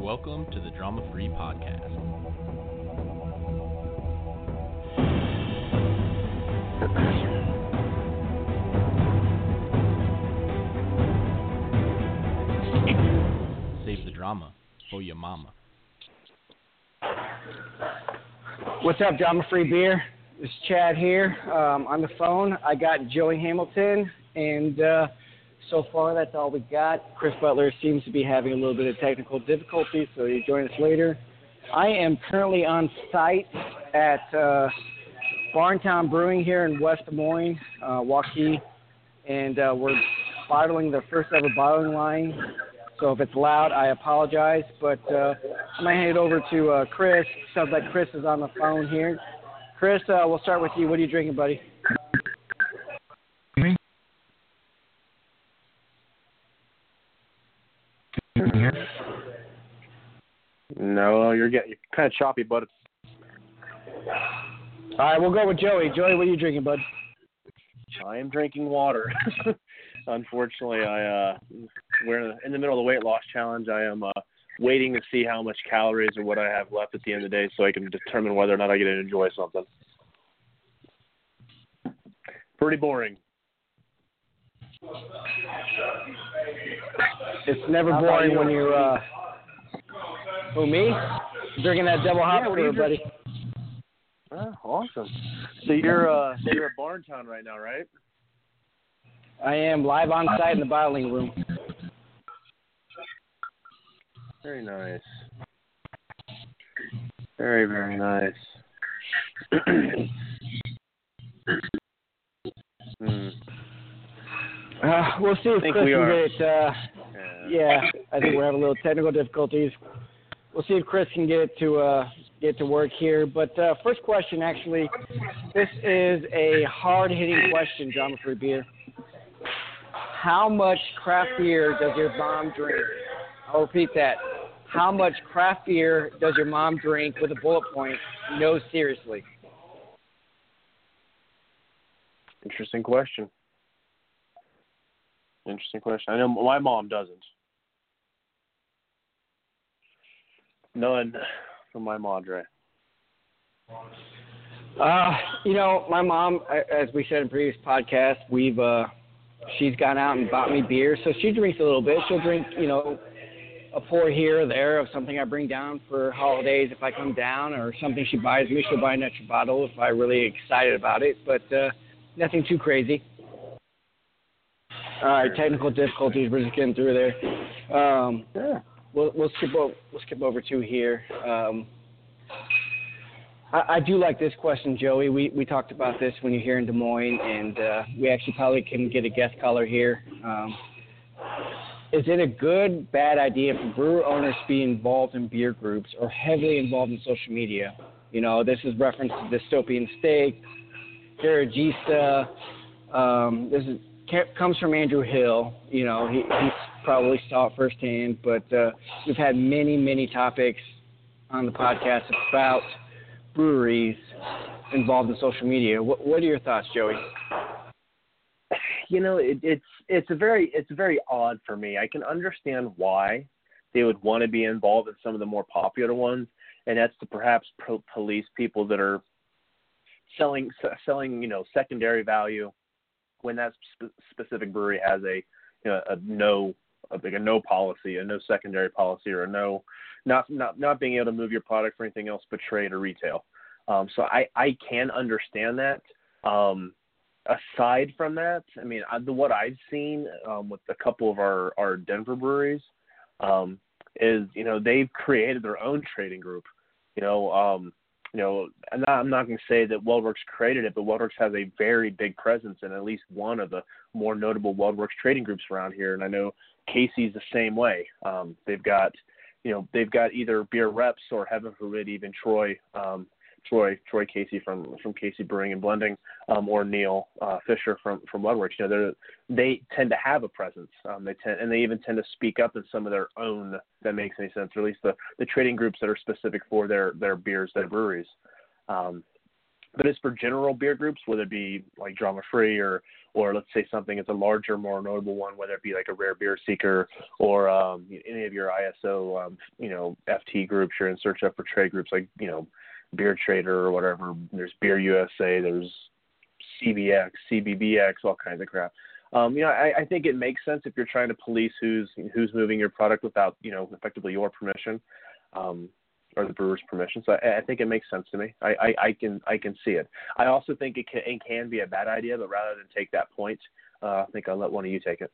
Welcome to the Drama Free Podcast. Save the drama for your mama. What's up, Drama Free Beer? Is Chad here. Um, on the phone, I got Joey Hamilton, and uh, so far that's all we got. Chris Butler seems to be having a little bit of technical difficulties, so he'll join us later. I am currently on site at uh, Barntown Brewing here in West Des Moines, uh, Waukee, and uh, we're bottling the first ever bottling line. So if it's loud, I apologize. But uh, I'm gonna hand it over to uh, Chris. Sounds like Chris is on the phone here. Chris, uh, we'll start with you. What are you drinking, buddy? Me? Hear? No, you're getting you're kind of choppy, but All right, we'll go with Joey. Joey, what are you drinking, bud? I am drinking water. Unfortunately, I uh, we're in the middle of the weight loss challenge. I am uh, waiting to see how much calories or what I have left at the end of the day, so I can determine whether or not I get to enjoy something. Pretty boring. It's never How boring you? when you're. Uh... Who me? Drinking that double hop Yeah, are buddy. Oh, awesome. So you're uh, so you're at Barntown right now, right? I am live on site in the bottling room. Very nice. Very very nice. Uh, we'll see if Chris can get it. Uh, yeah, I think we're having a little technical difficulties. We'll see if Chris can get it to uh, get to work here. But uh, first question, actually, this is a hard-hitting question, John free beer. How much craft beer does your mom drink? I'll repeat that. How much craft beer does your mom drink with a bullet point? No, seriously. Interesting question. Interesting question. I know my mom doesn't. None from my madre. Uh, you know, my mom, as we said in previous podcasts, we've uh, she's gone out and bought me beer, so she drinks a little bit. She'll drink, you know, a pour here or there of something I bring down for holidays if I come down, or something she buys me. She'll buy an extra bottle if I'm really excited about it, but uh, nothing too crazy. All right, technical difficulties. We're just getting through there. Um, Yeah. we'll we'll skip over we'll skip over two here. Um, I, I do like this question, Joey. We we talked about this when you're here in Des Moines, and uh, we actually probably can get a guest caller here. Um, is it a good bad idea for brewer owners to be involved in beer groups or heavily involved in social media? You know, this is reference to Dystopian State, Garagista. Um, this is comes from Andrew Hill. You know, he probably saw it firsthand. But uh, we've had many many topics on the podcast about breweries involved in social media. What what are your thoughts, Joey? You know, it, it's it's a very it's very odd for me. I can understand why they would want to be involved in some of the more popular ones, and that's to perhaps pro- police people that are selling selling you know secondary value when that sp- specific brewery has a you know, a no a, like a no policy, a no secondary policy, or a no not not not being able to move your product for anything else but trade or retail. Um, so I I can understand that. Um, aside from that, I mean, I, the, what I've seen um, with a couple of our our Denver breweries um, is you know they've created their own trading group. You know, um, you know, I'm not, I'm not going to say that WeldWerks created it, but WeldWerks has a very big presence in at least one of the more notable WeldWerks trading groups around here, and I know Casey's the same way. Um, they've got, you know, they've got either beer reps or heaven forbid even Troy, um, Troy, Troy Casey from from Casey Brewing and Blending, um, or Neil uh, Fisher from from WeldWerks. You know, they they tend to have a presence. Um, they tend and they even tend to speak up in some of their own. That makes any sense, or at least the the trading groups that are specific for their their beers, their breweries. Um, but as for general beer groups, whether it be like Drama Free or or let's say something is a larger, more notable one, whether it be like a rare beer seeker or um, any of your ISO, um, you know, FT groups you're in search of for trade groups like you know, Beer Trader or whatever. There's Beer USA. There's CBX, CBBX, all kinds of crap. Um, you know, I, I think it makes sense if you're trying to police who's who's moving your product without, you know, effectively your permission. Um, or the brewer's permission. So I, I think it makes sense to me. I, I, I can I can see it. I also think it can, it can be a bad idea, but rather than take that point, uh, I think I'll let one of you take it.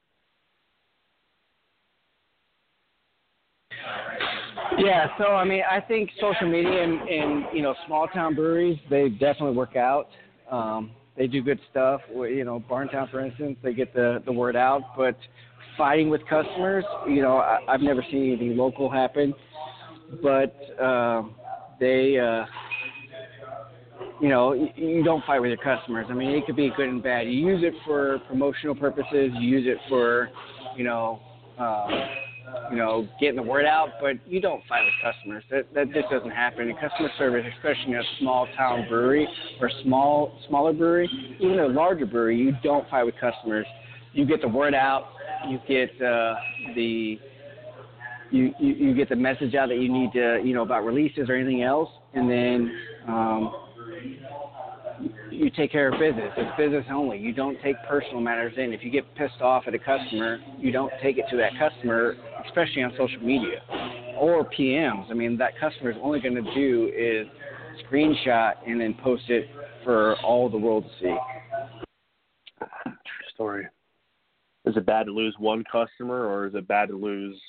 Yeah, so I mean, I think social media and, and you know small town breweries they definitely work out. Um, they do good stuff. You know, Barntown, for instance, they get the the word out. But fighting with customers, you know, I, I've never seen anything local happen but uh, they, uh, you know, you, don't fight with your customers. I mean, it could be good and bad. You use it for promotional purposes. You use it for, you know, um, you know, getting the word out. But you don't fight with customers. That that just doesn't happen. And customer service, especially in a small town brewery or small smaller brewery, even a larger brewery, you don't fight with customers. You get the word out. You get uh, the you, you, you get the message out that you need to, you know, about releases or anything else, and then um, you take care of business. It's business only. You don't take personal matters in. If you get pissed off at a customer, you don't take it to that customer, especially on social media or PMs. I mean, that customer is only going to do is screenshot and then post it for all the world to see. True story. Is it bad to lose one customer, or is it bad to lose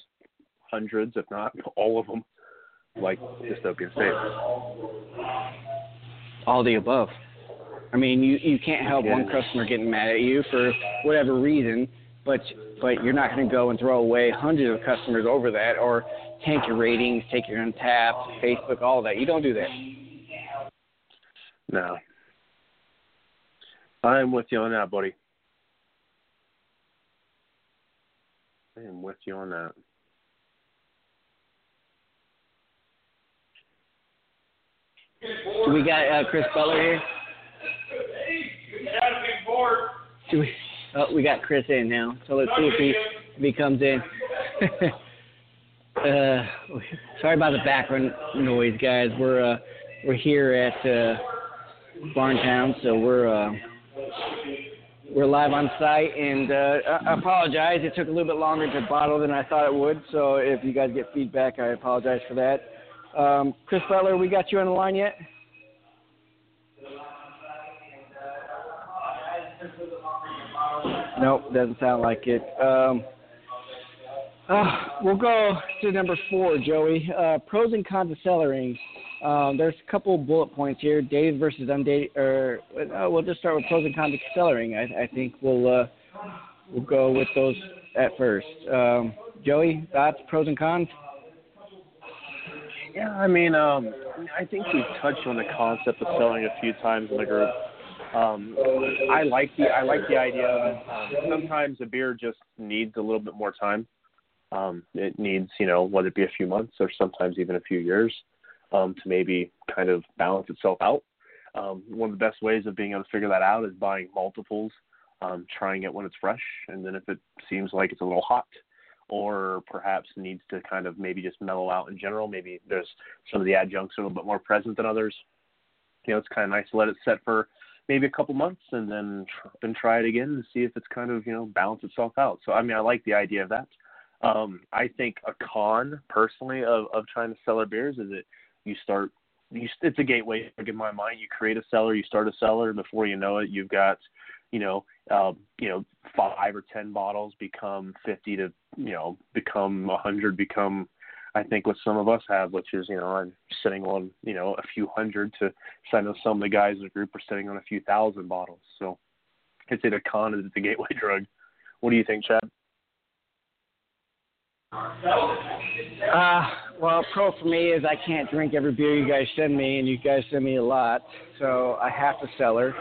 hundreds, if not all of them, like Dystopian State. All the above. I mean, you you can't help yeah. one customer getting mad at you for whatever reason, but but you're not going to go and throw away hundreds of customers over that, or tank your ratings, take your Untappd, Facebook, all that. You don't do that. No. I'm with you on that, buddy. I am with you on that. we got uh, Chris Butler here? Do we, oh, we got Chris in now, so let's see if he, if he comes in. uh, sorry about the background noise, guys. We're uh, we're here at uh, Barntown, so we're uh, we're live on site, and uh, I apologize. It took a little bit longer to bottle than I thought it would. So if you guys get feedback, I apologize for that. Um, Chris Butler, we got you on the line yet? Nope, doesn't sound like it. Um, uh, we'll go to number four, Joey. Uh, pros and cons of cellaring. Um, there's a couple bullet points here: dated versus undated. Or uh, we'll just start with pros and cons of cellaring. I, I think we'll uh, we'll go with those at first. Um, Joey, thoughts, pros and cons? Yeah, I mean, um, I think we've touched on the concept of selling a few times in the group. Um, I like the I like the idea of. Um, sometimes a beer just needs a little bit more time. Um, it needs, you know, whether it be a few months or sometimes even a few years um, to maybe kind of balance itself out. Um, one of the best ways of being able to figure that out is buying multiples, um, trying it when it's fresh, and then if it seems like it's a little hot, or perhaps needs to kind of maybe just mellow out in general. Maybe there's some of the adjuncts are a little bit more present than others. You know, it's kind of nice to let it set for maybe a couple months and then then try it again and see if it's kind of you know balance itself out. So I mean, I like the idea of that. Um, I think a con personally of of trying to sell our beers is that you start. You, it's a gateway in my mind. You create a cellar, you start a cellar, and before you know it, you've got you know, um, you know, five or ten bottles become fifty to you know become a hundred, become I think what some of us have, which is you know I'm sitting on you know a few hundred to. I know some of the guys in the group are sitting on a few thousand bottles. So I'd say the con is the gateway drug. What do you think, Chad? Uh, well, pro for me is I can't drink every beer you guys send me, and you guys send me a lot, so I have to sell her.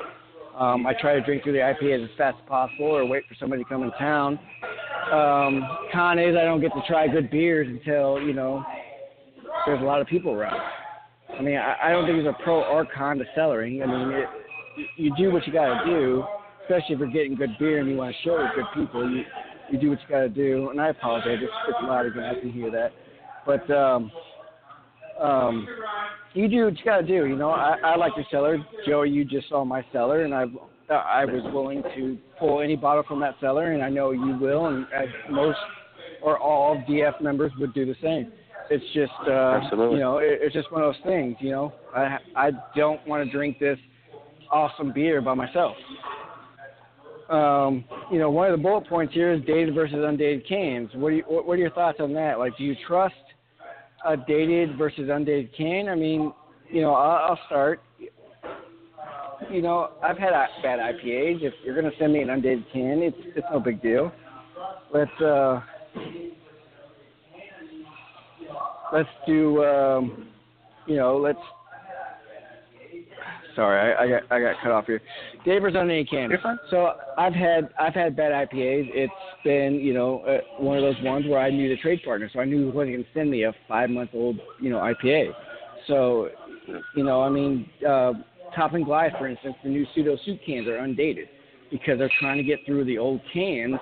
Um, I try to drink through the IPAs as fast as possible or wait for somebody to come in town. Um, con is I don't get to try good beers until, you know, there's a lot of people around. I mean, I, I don't think there's a pro or con to cellaring. I mean, it, you do what you got to do, especially if you're getting good beer and you want to share with good people, you you do what you got to do. And I apologize, it's freaking loud again. I can hear that, but um, um, you do what you got to do. You know, I, I like your cellar, Joey. You just saw my cellar, and I've I was willing to pull any bottle from that cellar, and I know you will, and as most or all DF members would do the same. It's just, uh, Absolutely. you know, it, it's just one of those things. You know, I I don't want to drink this awesome beer by myself. Um, you know, one of the bullet points here is dated versus undated cans. What do you, what, what are your thoughts on that? Like, do you trust a dated versus undated can? I mean, you know, I'll, I'll start. You know, I've had bad IPAs. If you're gonna send me an undated can, it's it's no big deal. Let's uh, let's do um, you know, let's. Sorry, I, I got I got cut off here. David on undated can. So I've had I've had bad IPAs. It's been you know uh, one of those ones where I knew the trade partner, so I knew he wasn't going to send me a five month old you know IPA. So you know I mean uh, Toppling Goliath for instance, the new PseudoSue cans are undated because they're trying to get through the old cans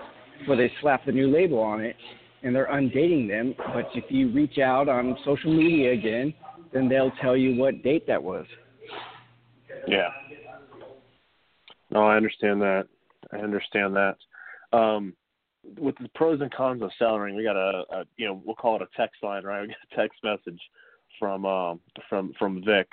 where they slap the new label on it and they're undating them. But if you reach out on social media again, then they'll tell you what date that was. Yeah. No, I understand that. I understand that. Um, with the pros and cons of cellaring, we got a, a you know we'll call it a text line, right? We got a text message from um, from from Vic,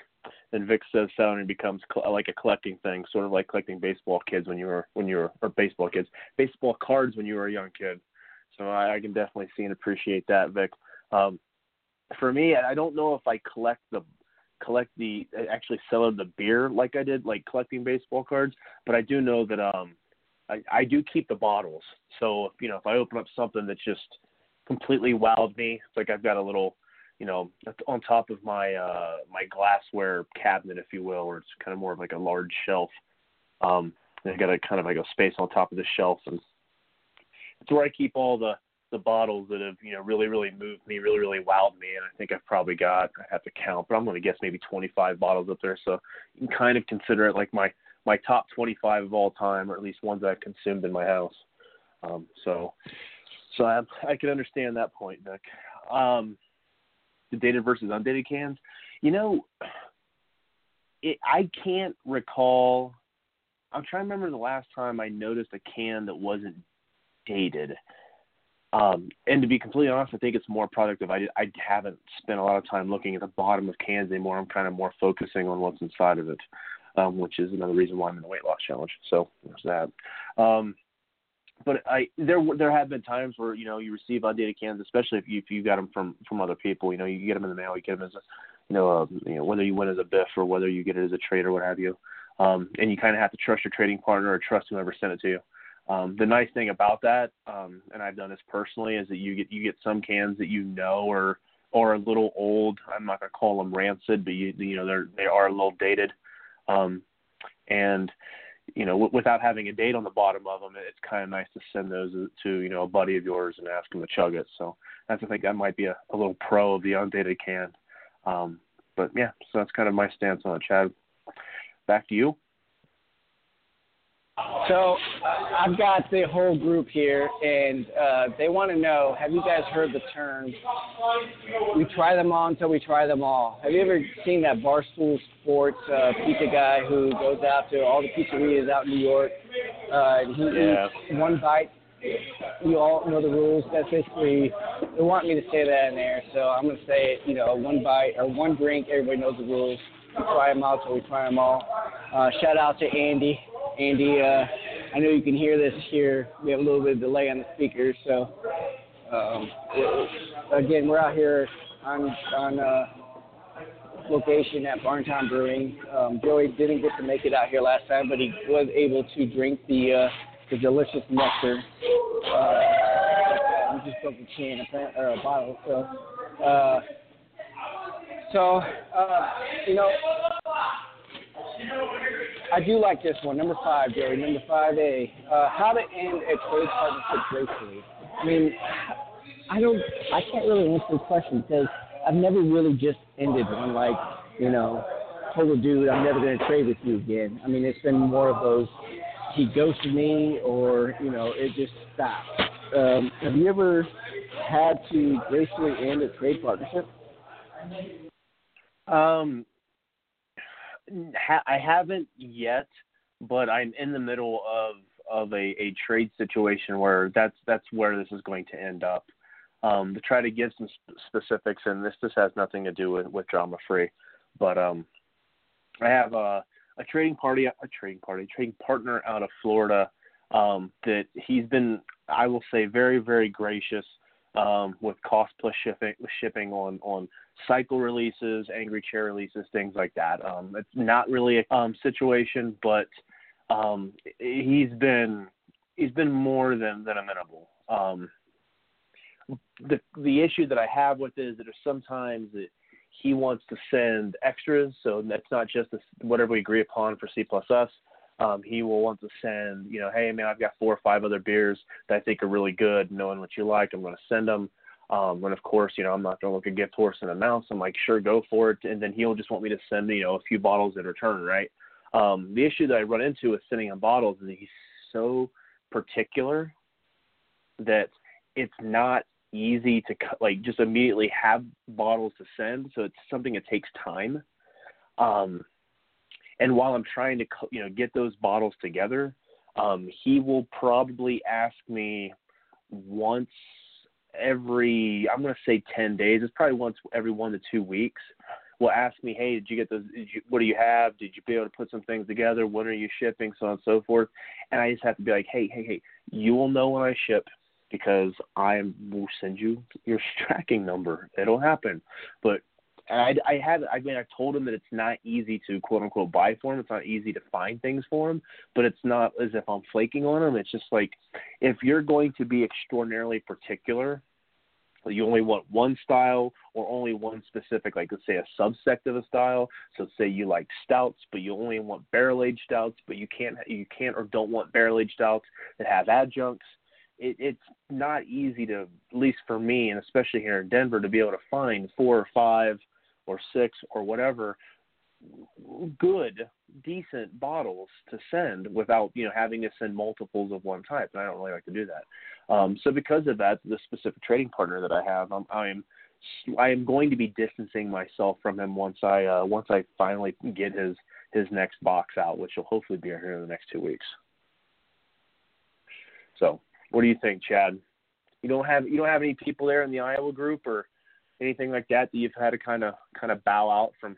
and Vic says cellaring becomes cl- like a collecting thing, sort of like collecting baseball kids when you were when you were or baseball kids, baseball cards when you were a young kid. So I, I can definitely see and appreciate that, Vic. Um, for me, I don't know if I collect the collect the actually sell the beer like I did, like collecting baseball cards. But I do know that um, I, I do keep the bottles. So you know, if I open up something that's just completely wowed me, like I've got a little, you know, on top of my uh, my glassware cabinet, if you will, or it's kind of more of like a large shelf. Um, and I got a kind of like a space on top of the shelf, and it's where I keep all the the bottles that have you know really really moved me, really really wowed me, and I think I've probably got I have to count, but I'm going to guess maybe 25 bottles up there. So you can kind of consider it like my my top 25 of all time, or at least ones I've consumed in my house. Um, so so I I can understand that point, Nick. Um, the dated versus undated cans, you know, it, I can't recall. I'm trying to remember the last time I noticed a can that wasn't dated. Um, and to be completely honest, I think it's more productive. I, I haven't spent a lot of time looking at the bottom of cans anymore. I'm kind of more focusing on what's inside of it, um, which is another reason why I'm in the weight loss challenge. So there's that. Um, but I there there have been times where you know you receive undated cans, especially if you if you got them from from other people. You know, you get them in the mail, you get them as a you know, uh, you know whether you win as a biff or whether you get it as a trade or what have you. Um, and you kind of have to trust your trading partner or trust whoever sent it to you. Um, the nice thing about that, um, and I've done this personally, is that you get you get some cans that you know are are a little old. I'm not gonna call them rancid, but you you know they're they are a little dated, um, and you know w- without having a date on the bottom of them, it's kind of nice to send those to you know a buddy of yours and ask him to chug it. So that's I think that might be a, a little pro of the undated can. Um, but yeah, so that's kind of my stance on it, Chad. Back to you. So uh, I've got the whole group here, and uh, they want to know: Have you guys heard the term? We try them all until we try them all. Have you ever seen that Barstool Sports uh, pizza guy who goes out to all the pizzerias out in New York? Uh, and he Yeah. eats one bite. You all know the rules. That's basically they want me to say that in there, so I'm gonna say it. You know, one bite or one drink. Everybody knows the rules. Try them out till we try them all. Uh, shout out to Andy. Andy, uh, I know you can hear this here. We have a little bit of delay on the speakers, so um, again, we're out here on on uh, location at Barntown Brewing. Um, Joey didn't get to make it out here last time, but he was able to drink the uh, the delicious nectar. Uh, we just broke a can or a bottle, so. So, uh, you know, I do like this one, number five, Joey, number five A. Uh, how to end a trade partnership gracefully. I mean, I don't, I can't really answer the question because I've never really just ended one like, you know, told dude I'm never going to trade with you again. I mean, it's been more of those, he ghosted me or you know it just stopped. Um, have you ever had to gracefully end a trade partnership? Um, ha- I haven't yet, but I'm in the middle of of a, a trade situation where that's that's where this is going to end up. Um, to try to give some sp- specifics, and this just has nothing to do with, with drama free, but um, I have a, a trading party, a trading party, trading partner out of Florida um, that he's been, I will say, very very gracious um, with cost plus shipping shipping on on cycle releases, angry chair releases, things like that. Um, it's not really a um, situation, but um, he's been he's been more than than amenable. Um, the the issue that I have with it is that sometimes that he wants to send extras, so that's not just whatever we agree upon for C plus S. Um, he will want to send, you know, hey man, I've got four or five other beers that I think are really good. Knowing what you like, I'm going to send them. Um, and of course, you know, I'm not going to look at gift horse and announce. I'm like, sure, go for it. And then he'll just want me to send, you know, a few bottles in return, right? Um, the issue that I run into with sending him bottles is he's so particular that it's not easy to like just immediately have bottles to send. So it's something that takes time. Um, and while I'm trying to, you know, get those bottles together, um, he will probably ask me once every I'm to say 10 days. It's probably once every one to two weeks. Will ask me, hey, did you get those? You, what do you have? Did you be able to put some things together? When are you shipping? So on and so forth. And I just have to be like, hey, hey, hey, you will know when I ship because I will send you your tracking number. It'll happen. But I, I had, I mean, I told him that it's not easy to quote unquote buy for him. It's not easy to find things for him, but it's not as if I'm flaking on him. It's just like if you're going to be extraordinarily particular you only want one style or only one specific, like let's say a subsect of a style. So say you like stouts, but you only want barrel aged stouts, but you can't you can't or don't want barrel aged stouts that have adjuncts. It, it's not easy to, at least for me, and especially here in Denver, to be able to find four or five or six or whatever good, decent bottles to send without you know having to send multiples of one type. And I don't really like to do that. Um, so because of that, the specific trading partner that I have, I'm, I'm I am going to be distancing myself from him once I uh, once I finally get his his next box out, which will hopefully be here in the next two weeks. So, what do you think, Chad? You don't have you don't have any people there in the Iowa group or anything like that that you've had to kind of kind of bow out from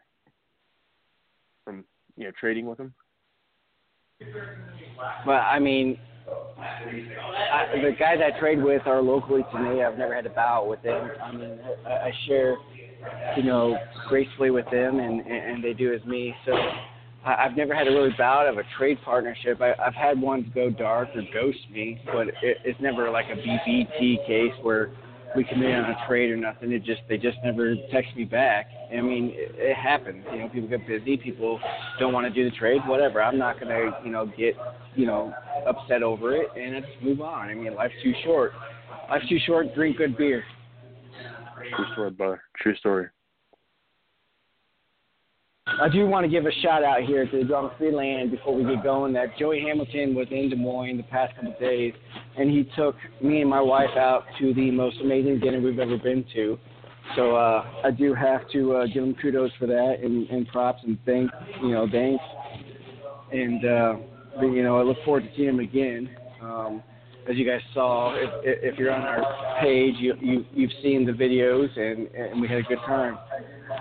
from you know trading with him? Well, I mean, I, the guys I trade with are locally to me. I've never had to bow with them. I mean, I, I share, you know, gracefully with them, and and they do as me. So I've never had to really bow out of a trade partnership. I, I've had ones go dark or ghost me, but it, it's never like a BBT case where we committed on a trade or nothing. It just they just never text me back. I mean, it, it happens. You know, people get busy. People don't want to do the trade. Whatever. I'm not gonna you know get you know upset over it, and just move on. I mean, life's too short. Life's too short. Drink good beer. True story, brother. True story. I do want to give a shout out here to the Drama Free Land before we get going. That Joey Hamilton was in Des Moines the past couple of days, and he took me and my wife out to the most amazing dinner we've ever been to. So uh, I do have to uh, give him kudos for that and, and props and thanks, you know thanks. And uh, but, you know I look forward to seeing him again. Um, as you guys saw, if, if you're on our page, you, you you've seen the videos and and we had a good time.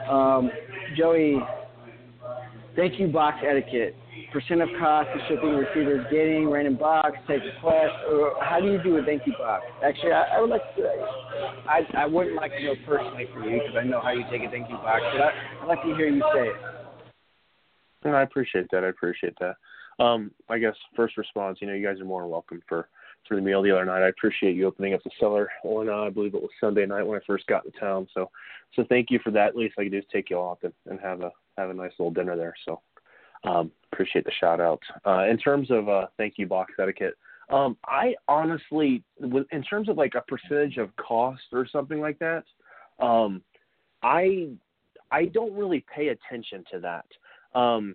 Um, Joey Thank you box etiquette. Percent of cost of shipping receivers getting, random box, take request, or how do you do a thank you box? Actually, I, I would like to, I, I wouldn't like to know personally for you because I know how you take a thank you box, but I, I'd like to hear you say it. No, I appreciate that. I appreciate that. Um, I guess first response, you know, you guys are more than welcome for for the meal the other night. I appreciate you opening up the cellar on uh, I believe it was Sunday night when I first got to town. So so thank you for that. At least I could just take you off and, and have a have a nice little dinner there. So um, appreciate the shout out. Uh, in terms of uh, thank you box etiquette, um, I honestly, in terms of like a percentage of cost or something like that, um, I I don't really pay attention to that. Um,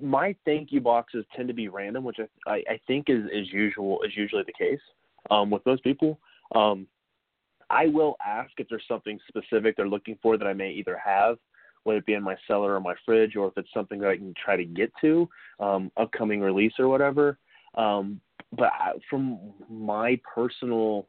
my thank you boxes tend to be random, which I, I, think is, is usual is usually the case um, with most people. Um, I will ask if there's something specific they're looking for that I may either have, whether it be in my cellar or my fridge, or if it's something that I can try to get to, um, upcoming release or whatever. Um, but I, from my personal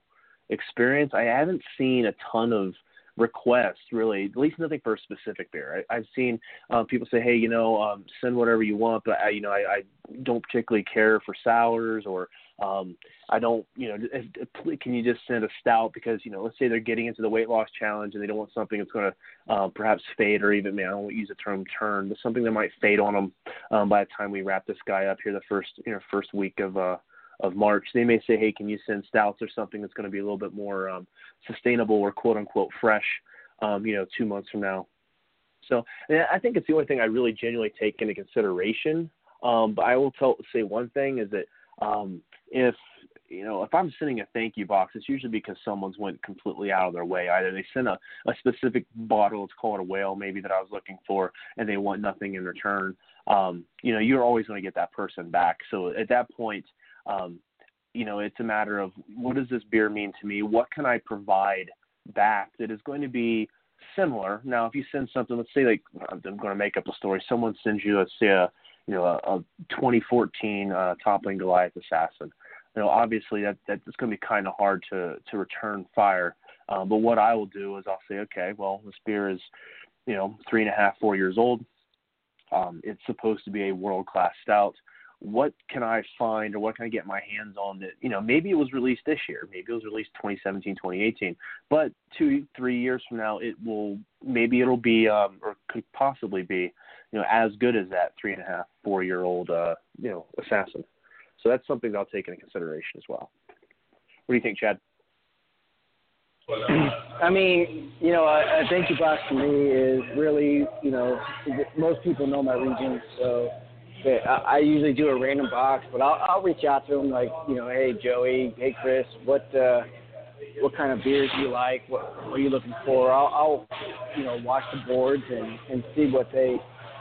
experience, I haven't seen a ton of requests really at least nothing for a specific beer I, i've seen uh, people say hey you know um, send whatever you want but I, you know I, I don't particularly care for sours or um, I don't, you know, if, if, can you just send a stout because you know, let's say they're getting into the weight loss challenge and they don't want something that's going to uh, perhaps fade or even, man, I don't use the term turn, but something that might fade on them um, by the time we wrap this guy up here the first, you know, first week of uh, of March. They may say, hey, can you send stouts or something that's going to be a little bit more um, sustainable or quote unquote fresh, um, you know, two months from now. So I think it's the only thing I really genuinely take into consideration. Um, but I will tell, say one thing is that um, if you know if I'm sending a thank you box, it's usually because someone's went completely out of their way. Either they sent a, a specific bottle, it's called a whale, maybe that I was looking for, and they want nothing in return. Um, you know, you're always going to get that person back. So at that point, um, you know, it's a matter of what does this beer mean to me? What can I provide back that is going to be similar? Now, if you send something, let's say like I'm going to make up a story. Someone sends you, let's say a you know, a, a 2014 uh, toppling Goliath assassin. You know, obviously that that's going to be kind of hard to to return fire. Uh, but what I will do is I'll say, okay, well, this beer is, you know, three and a half, four years old. Um, it's supposed to be a world class stout. What can I find or what can I get my hands on that, you know, maybe it was released this year, maybe it was released 2017, 2018, but two, three years from now, it will, maybe it'll be, um, or could possibly be you know, as good as that three and a half, four year old, uh, you know, assassin. So that's something that I'll take into consideration as well. What do you think, Chad? I mean, you know, a, a thank you box for me is really, you know, most people know my region, so I, I usually do a random box, but I'll, I'll reach out to them like, you know, hey Joey, hey Chris, what uh, what kind of beers do you like? What, what are you looking for? I'll, I'll you know watch the boards and and see what they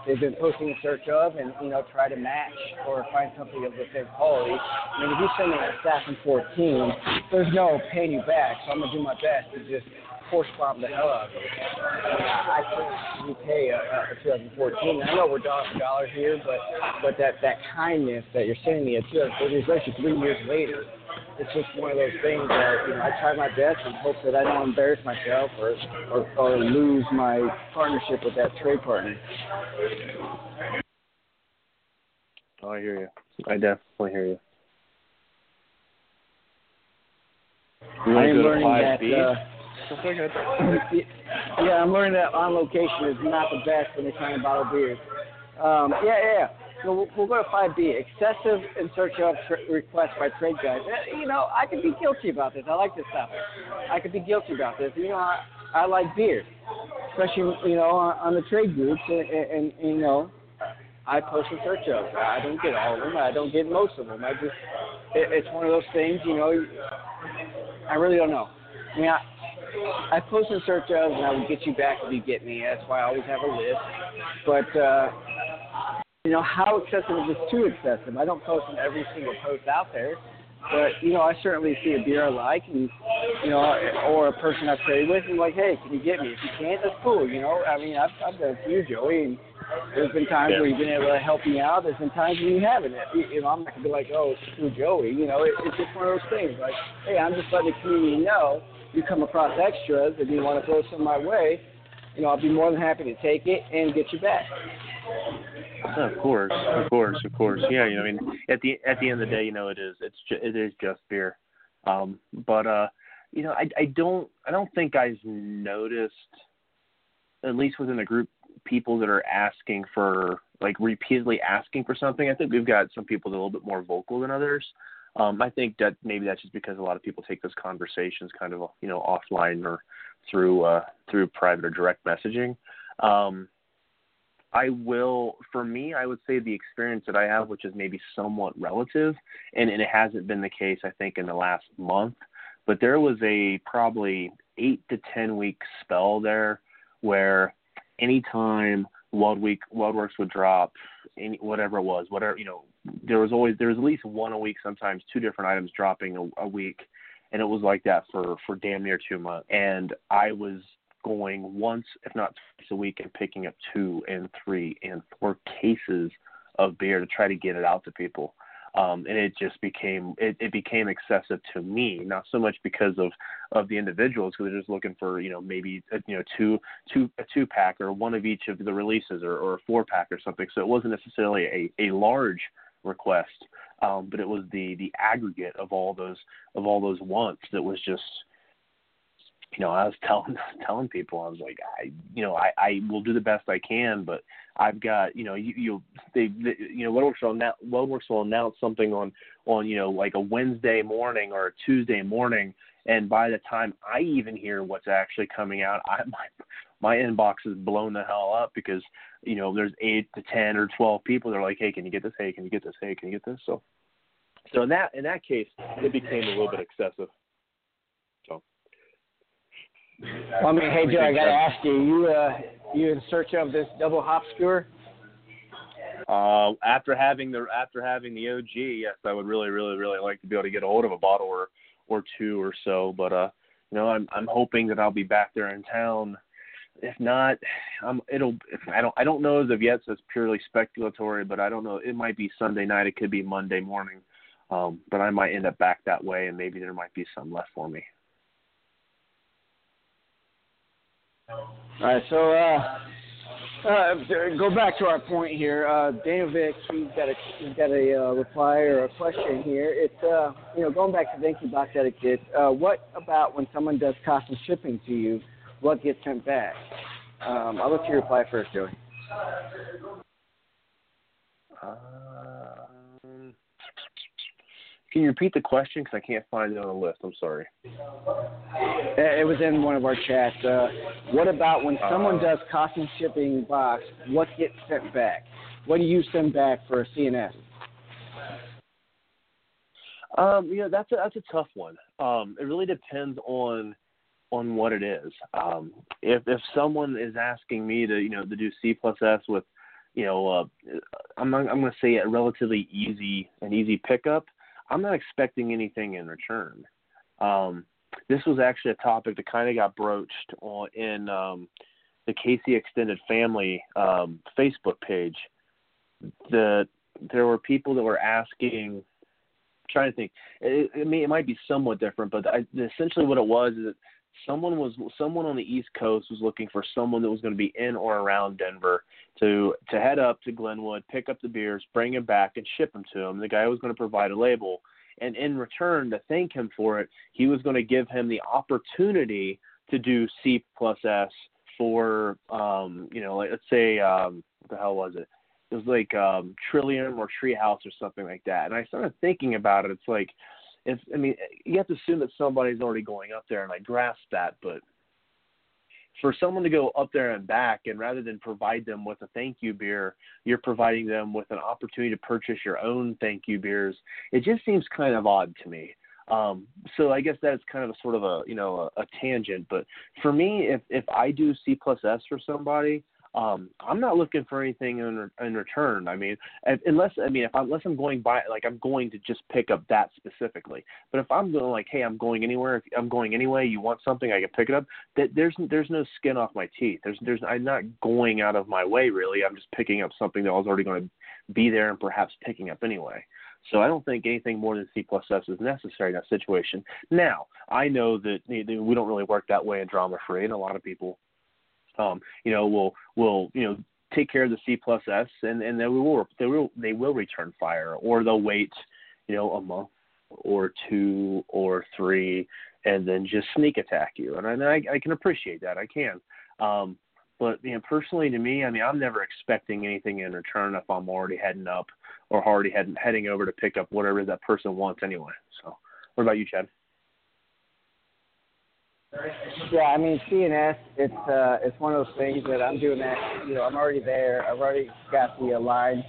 they've been posting in search of and you know try to match or find something of the same quality. I mean, if you send me a Assassin 14, there's no paying you back, so I'm gonna do my best to just force bomb the hell out of. I can't repay a, a 2014. I know we're dollar for dollar here, but but that that kindness that you're sending me a 2014, especially three years later, it's just one of those things that you know I try my best and hope that I don't embarrass myself or or, or lose my partnership with that trade partner. Oh, I hear you. I definitely hear you. you I am learning that. Uh, yeah, I'm learning that on location is not the best when they're trying to bottle beers. Um, yeah, yeah. So we'll, we'll go to 5B. Excessive in search of requests by trade guys. Uh, you know, I could be guilty about this. I like this stuff. I could be guilty about this. You know, I, I like beer, especially you know on, on the trade groups, and, and, and you know, I post in search of. I don't get all of them. I don't get most of them. I just, it, it's one of those things. You know, I really don't know. I mean, I, I post in search of, and I will get you back if you get me. That's why I always have a list. But uh, you know, how excessive is too excessive? I don't post in every single post out there, but you know, I certainly see a beer I like, and you know, or a person I've traded with, and like, hey, can you get me? If you can't, that's cool. You know, I mean, I've I've done a few, Joey, and there's been times yeah. where you've been able to help me out. There's been times when you haven't. You know, I'm not gonna be like, oh, through Joey. You know, it, it's just one of those things. Like, hey, I'm just letting the community know you come across extras and you want to throw some my way. You know, I'll be more than happy to take it and get you back. Of course, of course, of course. Yeah, you know, I mean, at the at the end of the day, you know, it is it's ju- it is just beer. Um, but uh, you know, I I don't I don't think I've noticed, at least within the group, people that are asking for like repeatedly asking for something. I think we've got some people that are a little bit more vocal than others. Um, I think that maybe that's just because a lot of people take those conversations kind of you know offline or through uh, through private or direct messaging. Um, I will, for me, I would say the experience that I have, which is maybe somewhat relative, and, it hasn't been the case, I think, in the last month, but there was a probably eight to 10 week spell there where anytime Wild Week, WeldWerks would drop any whatever it was, whatever you know, there was always there was at least one a week, sometimes two different items dropping a, a week, and it was like that for for damn near two months. And I was going once, if not twice a week, and picking up two and three and four cases of beer to try to get it out to people um, and it just became it, it became excessive to me. Not so much because of of the individuals, because they're just looking for you know maybe a, you know two two a two pack or one of each of the releases or, or a four pack or something. So it wasn't necessarily a a large request, um, but it was the the aggregate of all those of all those wants that was just you know, I was telling telling people, I was like, I, you know, I, I will do the best I can, but I've got, you know, you, you they, they you know, WeldWerks will announce, WeldWerks will announce something on, on, you know, like a Wednesday morning or a Tuesday morning, and by the time I even hear what's actually coming out, I my my inbox is blown the hell up because, you know, there's eight to ten or twelve people. They're like, hey, can you get this? Hey, can you get this? Hey, can you get this? So, so in that in that case, it became a little bit excessive. Well, I mean, hey Joe, I gotta ask you, you uh, you in search of this double hop skewer? Uh, after having the after having the OG, yes, I would really, really, really like to be able to get a hold of a bottle or or two or so. But uh, you know, I'm I'm hoping that I'll be back there in town. If not, um, it'll. I don't. I don't know as of yet. So it's purely speculatory. But I don't know. It might be Sunday night. It could be Monday morning. Um, but I might end up back that way, and maybe there might be some left for me. All right, so uh, uh, go back to our point here. Uh, Daniel Vick, he's got a he's got a uh, reply or a question here. It's uh, you know going back to thank box etiquette. Uh, what about when someone does custom shipping to you? What gets sent back? Um, I'll let you reply first, Joey. Uh, can you repeat the question? Because I can't find it on the list. I'm sorry. It was in one of our chats. Uh, what about when someone uh, does custom shipping box? What gets sent back? What do you send back for a CNS? Um, you know, that's a that's a tough one. Um, it really depends on on what it is. Um, if if someone is asking me to you know to do C plus S with you know uh, I'm I'm going to say a relatively easy an easy pickup. I'm not expecting anything in return. Um, this was actually a topic that kind of got broached on, in um, the Casey Extended Family um, Facebook page. The there were people that were asking, trying to think. It, I mean, it might be somewhat different, but I, essentially what it was is someone was someone on the East Coast was looking for someone that was going to be in or around Denver to to head up to Glenwood, pick up the beers, bring them back, and ship them to him. The guy was going to provide a label, and in return to thank him for it, he was going to give him the opportunity to do C plus S for um, you know, like, let's say um, what the hell was it? It was like um, Trillium or Treehouse or something like that. And I started thinking about it. It's like I mean, you have to assume that somebody's already going up there, and I grasp that, but for someone to go up there and back, and rather than provide them with a thank you beer, you're providing them with an opportunity to purchase your own thank you beers. It just seems kind of odd to me. Um, so I guess that's kind of a sort of a you know a, a tangent, but for me, if if I do C plus S for somebody, um, I'm not looking for anything in, in return. I mean, unless I mean, if I, unless I'm going by, like I'm going to just pick up that specifically. But if I'm going like, hey, I'm going anywhere, if I'm going anyway, you want something, I can pick it up. That there's there's no skin off my teeth. There's there's I'm not going out of my way really. I'm just picking up something that I was already going to be there and perhaps picking up anyway. So I don't think anything more than C plus S is necessary in that situation. Now I know that we don't really work that way in drama free, and a lot of people um, you know, will will you know take care of the C plus S, and and they will they will they will return fire, or they'll wait, you know, a month or two or three, and then just sneak attack you. And I I can appreciate that. I can. Um, but you know, personally, to me, I mean, I'm never expecting anything in return if I'm already heading up or already heading heading over to pick up whatever that person wants anyway. So, what about you, Chad? Yeah, I mean CNS, it's uh, it's one of those things that I'm doing that. You know, I'm already there. I've already got the uh, line.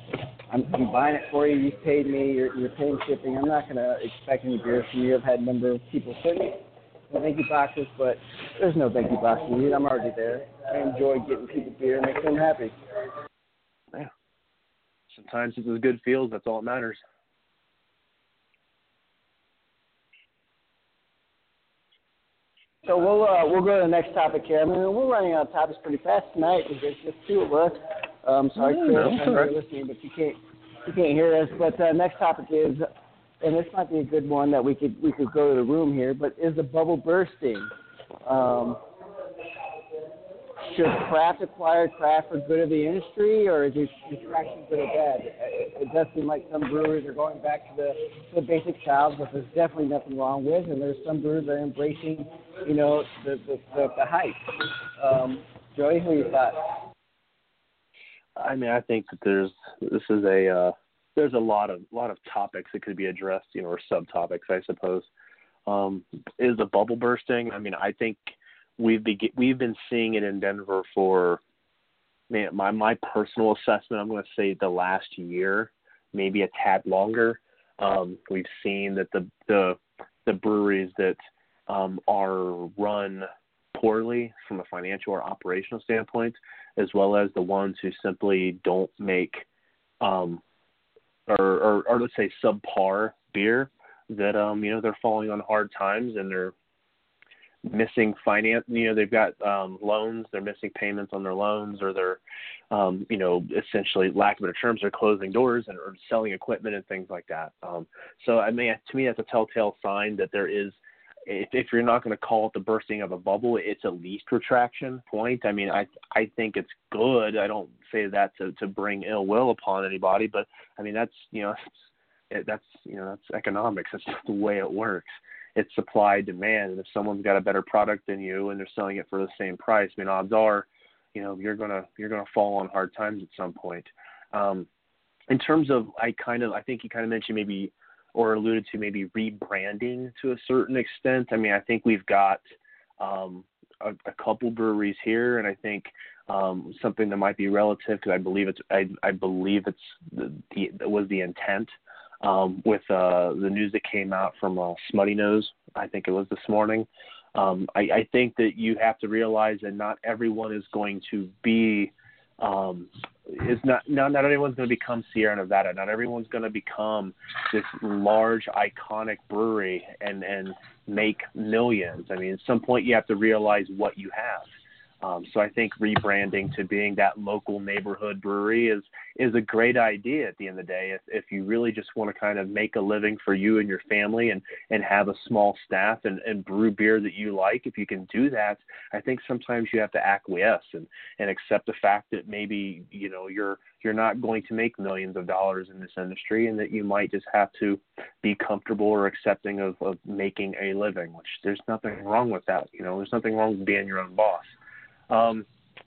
I'm, I'm buying it for you. You've paid me. You're, you're paying shipping. I'm not gonna expect any beer from you. I've had a number of people send me thank you boxes, but there's no thank you box needed. I'm already there. I enjoy getting people beer, and makes them happy. Yeah. sometimes it's as good feels. That's all that matters. So we'll uh, we'll go to the next topic here. I mean, we're running out of topics pretty fast tonight because there's just two of us. Um, sorry, Chris, no, I know you're listening, but you can't you can't hear us. But uh, next topic is, and this might be a good one that we could we could go to the room here. But is the bubble bursting? Um, should craft acquire craft for good of the industry, or is it distraction good or bad? It, does seem like some brewers are going back to the, the basic styles, which there's definitely nothing wrong with, and there's some brewers that are embracing, you know, the the, the, the hype. Um, Joey, who you thought? I mean, I think that there's this is a uh, there's a lot of lot of topics that could be addressed, you know, or subtopics, I suppose. Um, is the bubble bursting? I mean, I think we've be, we've been seeing it in Denver for man, my my personal assessment. I'm going to say the last year, maybe a tad longer. Um, we've seen that the the the breweries that um, are run poorly from a financial or operational standpoint, as well as the ones who simply don't make um, or, or, or let's say subpar beer that um you know they're falling on hard times and they're missing finance you know they've got um loans they're missing payments on their loans or they're um you know essentially lack of better terms they're closing doors and or selling equipment and things like that um so i mean to me that's a telltale sign that there is if, if you're not going to call it the bursting of a bubble, it's at least retraction point. I mean, I I think it's good. I don't say that to to bring ill will upon anybody, but I mean that's you know that's you know that's economics. That's just the way it works. It's supply demand, and if someone's got a better product than you and they're selling it for the same price, I mean odds are, you know you're gonna you're gonna fall on hard times at some point. Um, in terms of, I kind of I think you kind of mentioned maybe or alluded to maybe rebranding to a certain extent. I mean, I think we've got um, a, a couple breweries here, and I think um, something that might be relative because I believe it's I, I believe it's the, the was the intent um, with uh, the news that came out from uh, Smuttynose. I think it was this morning. Um, I, I think that you have to realize that not everyone is going to be um, is not not not everyone's going to become Sierra Nevada. Not everyone's going to become this large iconic brewery and and make millions. I mean, at some point you have to realize what you have. Um, so I think rebranding to being that local neighborhood brewery is is a great idea at the end of the day. If if you really just want to kind of make a living for you and your family and and have a small staff and, and brew beer that you like, if you can do that, I think sometimes you have to acquiesce and and accept the fact that maybe you know you're you're not going to make millions of dollars in this industry and that you might just have to be comfortable or accepting of, of making a living, which there's nothing wrong with that. You know, there's nothing wrong with being your own boss. Um,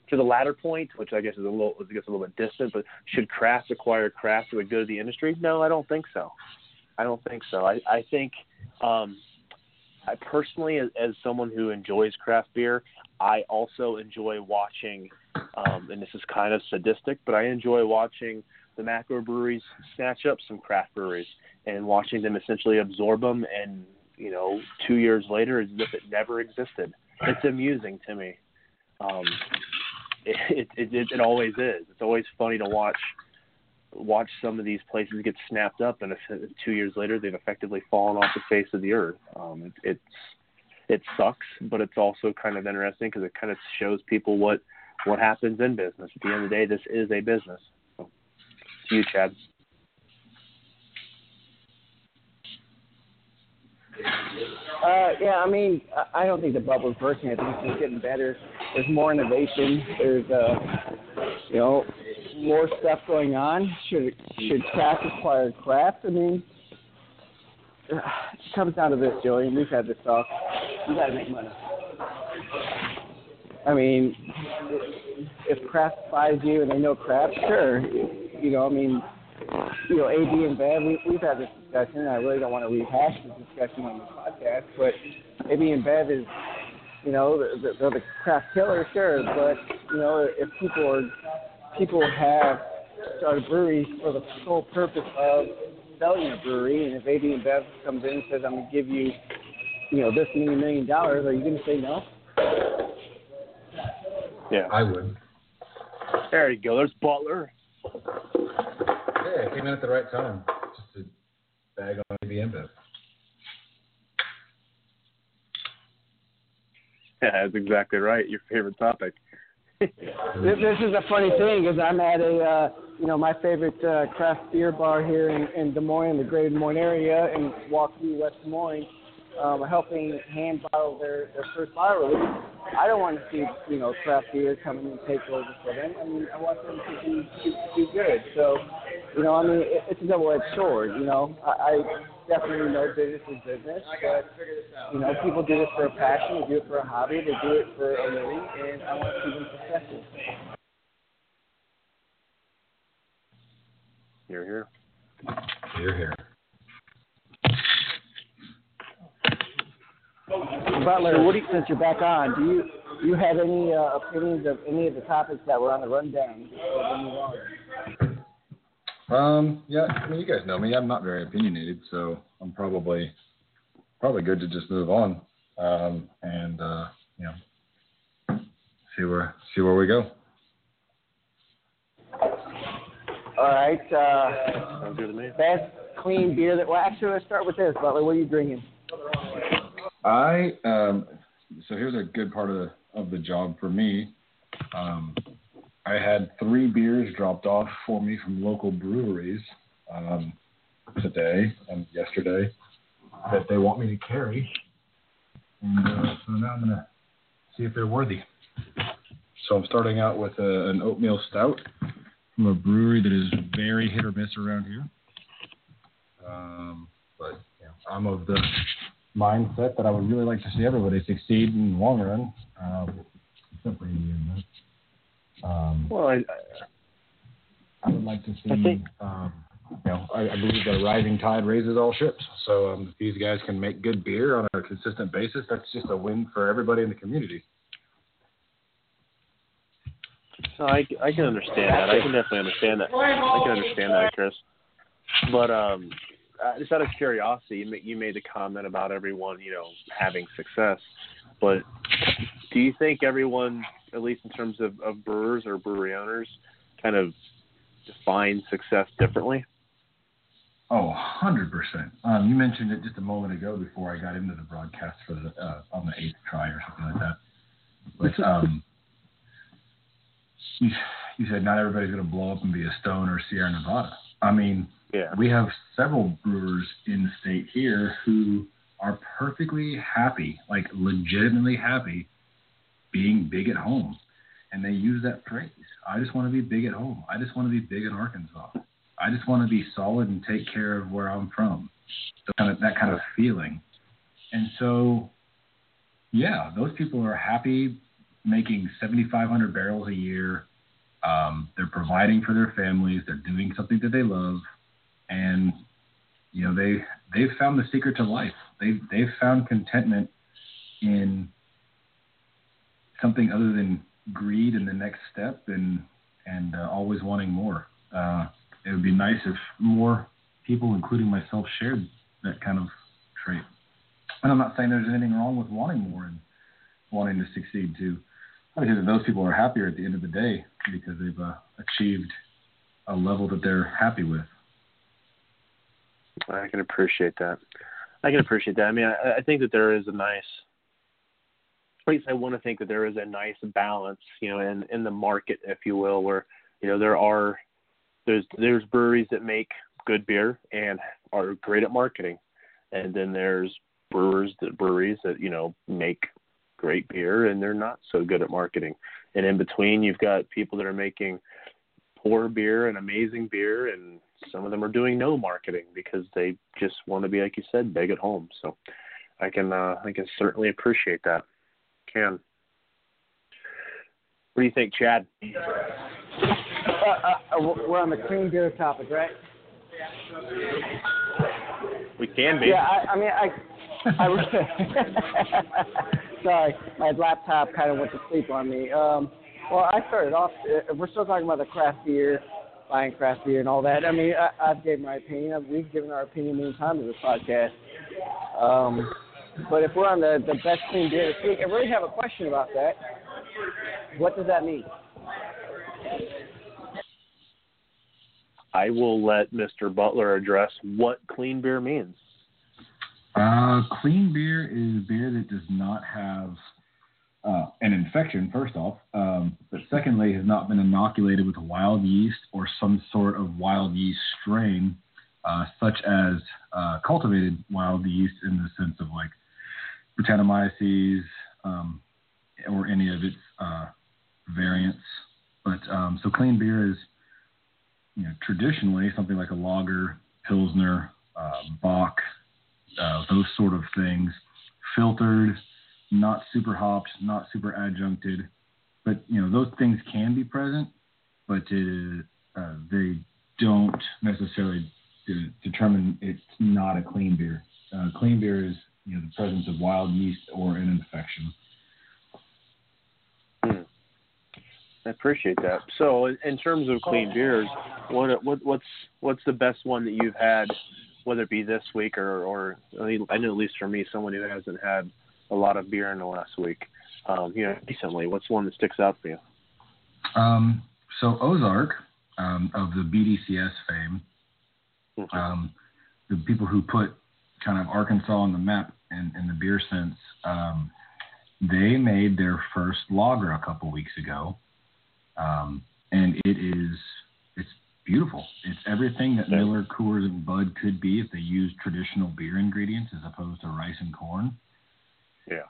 to the latter point, which I guess is a little, I guess a little bit distant, but should craft acquire craft to a good of the industry? No, I don't think so. I don't think so. I, I think, um, I personally, as, as someone who enjoys craft beer, I also enjoy watching, um, and this is kind of sadistic, but I enjoy watching the macro breweries snatch up some craft breweries and watching them essentially absorb them, and you know, two years later, as if it never existed. It's amusing to me um, it, it, it it always is. It's always funny to watch watch some of these places get snapped up, and two years later they've effectively fallen off the face of the earth. Um, it, it's it sucks, but it's also kind of interesting because it kind of shows people what what happens in business. At the end of the day, this is a business. So, to you, Chad. Uh, yeah, I mean, I don't think the bubble's bursting. I think it's just getting better. There's more innovation. There's, uh, you know, more stuff going on. Should should craft acquire craft? I mean, it comes down to this, and we've had this talk. You got to make money. I mean, if craft buys you and they know craft, sure. You know, I mean, you know, AB InBev, we, we've had this discussion. I really don't want to rehash this discussion on the podcast, but AB InBev is, you know, the, they're the craft killer, sure. But you know, if people are people have started breweries for the sole purpose of selling a brewery, and if AB InBev comes in and says, "I'm going to give you, you know, this many million dollars," are you going to say no? Yeah, I would. there you go. There's Butler. Yeah, it came in at the right time. Just to bag on AB InBev. Yeah, that's exactly right. Your favorite topic. This, this is a funny thing because I'm at a, uh, you know, my favorite uh, craft beer bar here in, in Des Moines, the Greater Des Moines area, in Waukee, West Des Moines, um, helping hand bottle their, their first bottle release. I don't want to see, you know, craft beer coming and take over for them. I mean, I want them to be, to be good. So, you know, I mean, it, it's a double-edged sword. You know, I, I definitely know business is business, but you know, people do this for a passion, they do it for a hobby, they do it for a living, and I want to see them successful. You're here. You're here. Butler, so what do you, since you're back on, do you do you have any uh, opinions of any of the topics that were on the rundown? Um, yeah, I mean, you guys know me. I'm not very opinionated, so I'm probably probably good to just move on um, and uh, you know see where see where we go. All right. Uh, Sounds good to me. best clean beer that. Well, actually, let's start with this, Butler. What are you drinking? I um, so here's a good part of the of the job for me. Um, I had three beers dropped off for me from local breweries um, today and yesterday that they want me to carry, and uh, so now I'm gonna see if they're worthy. So I'm starting out with a, an oatmeal stout from a brewery that is very hit or miss around here. Um, but know, I'm of the mindset that I would really like to see everybody succeed in the long run. Um, except for. Um, Well, I, I would like to see. I think- um, you know, I, I believe that a rising tide raises all ships. So um, if these guys can make good beer on a consistent basis, that's just a win for everybody in the community. So I, I can understand that. I can definitely understand that. I can understand that, Chris. But um, uh, just out of curiosity, you, ma- you made the comment about everyone, you know, having success. But do you think everyone, at least in terms of, of brewers or brewery owners, kind of define success differently? Oh, 100%. Um, you mentioned it just a moment ago before I got into the broadcast for the uh, on the eighth try or something like that. But um, you, you said not everybody's going to blow up and be a Stone or Sierra Nevada. I mean, Yeah. we have several brewers in the state here who are perfectly happy, like legitimately happy, being big at home. And they use that phrase. I just want to be big at home. I just want to be big in Arkansas. I just want to be solid and take care of where I'm from. So kind of that kind of feeling. And so, yeah, those people are happy making 7,500 barrels a year. Um, they're providing for their families. They're doing something that they love, and you know they they've found the secret to life. They've they've found contentment in something other than greed and the next step, and and uh, always wanting more. Uh, it would be nice if more people, including myself, shared that kind of trait. And I'm not saying there's anything wrong with wanting more and wanting to succeed too. I think that those people are happier at the end of the day because they've uh, achieved a level that they're happy with. I can appreciate that. I can appreciate that. I mean, I, I think that there is a nice, at least I want to think that there is a nice balance, you know, in in the market, if you will, where you know there are there's there's breweries that make good beer and are great at marketing, and then there's brewers that breweries that you know make great beer and they're not so good at marketing, and in between you've got people that are making poor beer and amazing beer and some of them are doing no marketing because they just want to be like you said big at home. So i can uh i can certainly appreciate that. Can. What do you think chad? Uh, uh, uh, we're on the clean beer topic, right? we can be. Yeah, I, I mean, I, I sorry, my laptop kind of went to sleep on me. Um, well, I started off. uh, We're still talking about the craft beer, buying craft beer, and all that. I mean, I, I've gave my opinion. We've given our opinion many times in this podcast. Um, but if we're on the the best clean beer this week, I really have a question about that. What does that mean? I will let Mr. Butler address what clean beer means. Uh, clean beer is beer that does not have uh, an infection, first off, um, but secondly, has not been inoculated with wild yeast or some sort of wild yeast strain, uh, such as uh, cultivated wild yeast in the sense of like Brettanomyces um, or any of its uh, variants. But um, so clean beer is, you know, traditionally something like a lager, pilsner, uh, bock, uh, those sort of things, filtered, not super hopped, not super adjuncted. But you know, those things can be present, but it, uh, they don't necessarily de- determine it's not a clean beer. Uh, clean beer is you know the presence of wild yeast or an infection. Hmm. I appreciate that. So, in, in terms of clean beers, what, what what's what's the best one that you've had, whether it be this week or or I know at least for me, someone who hasn't had a lot of beer in the last week, um, you know, recently. What's one that sticks out for you? Um, so Ozark um, of the BDCS fame, Mm-hmm. um, the people who put kind of Arkansas on the map in, in the beer sense, um, they made their first lager a couple weeks ago, um, and it's beautiful. It's everything that Yeah. Miller, Coors, and Bud could be if they used traditional beer ingredients as opposed to rice and corn. Yeah.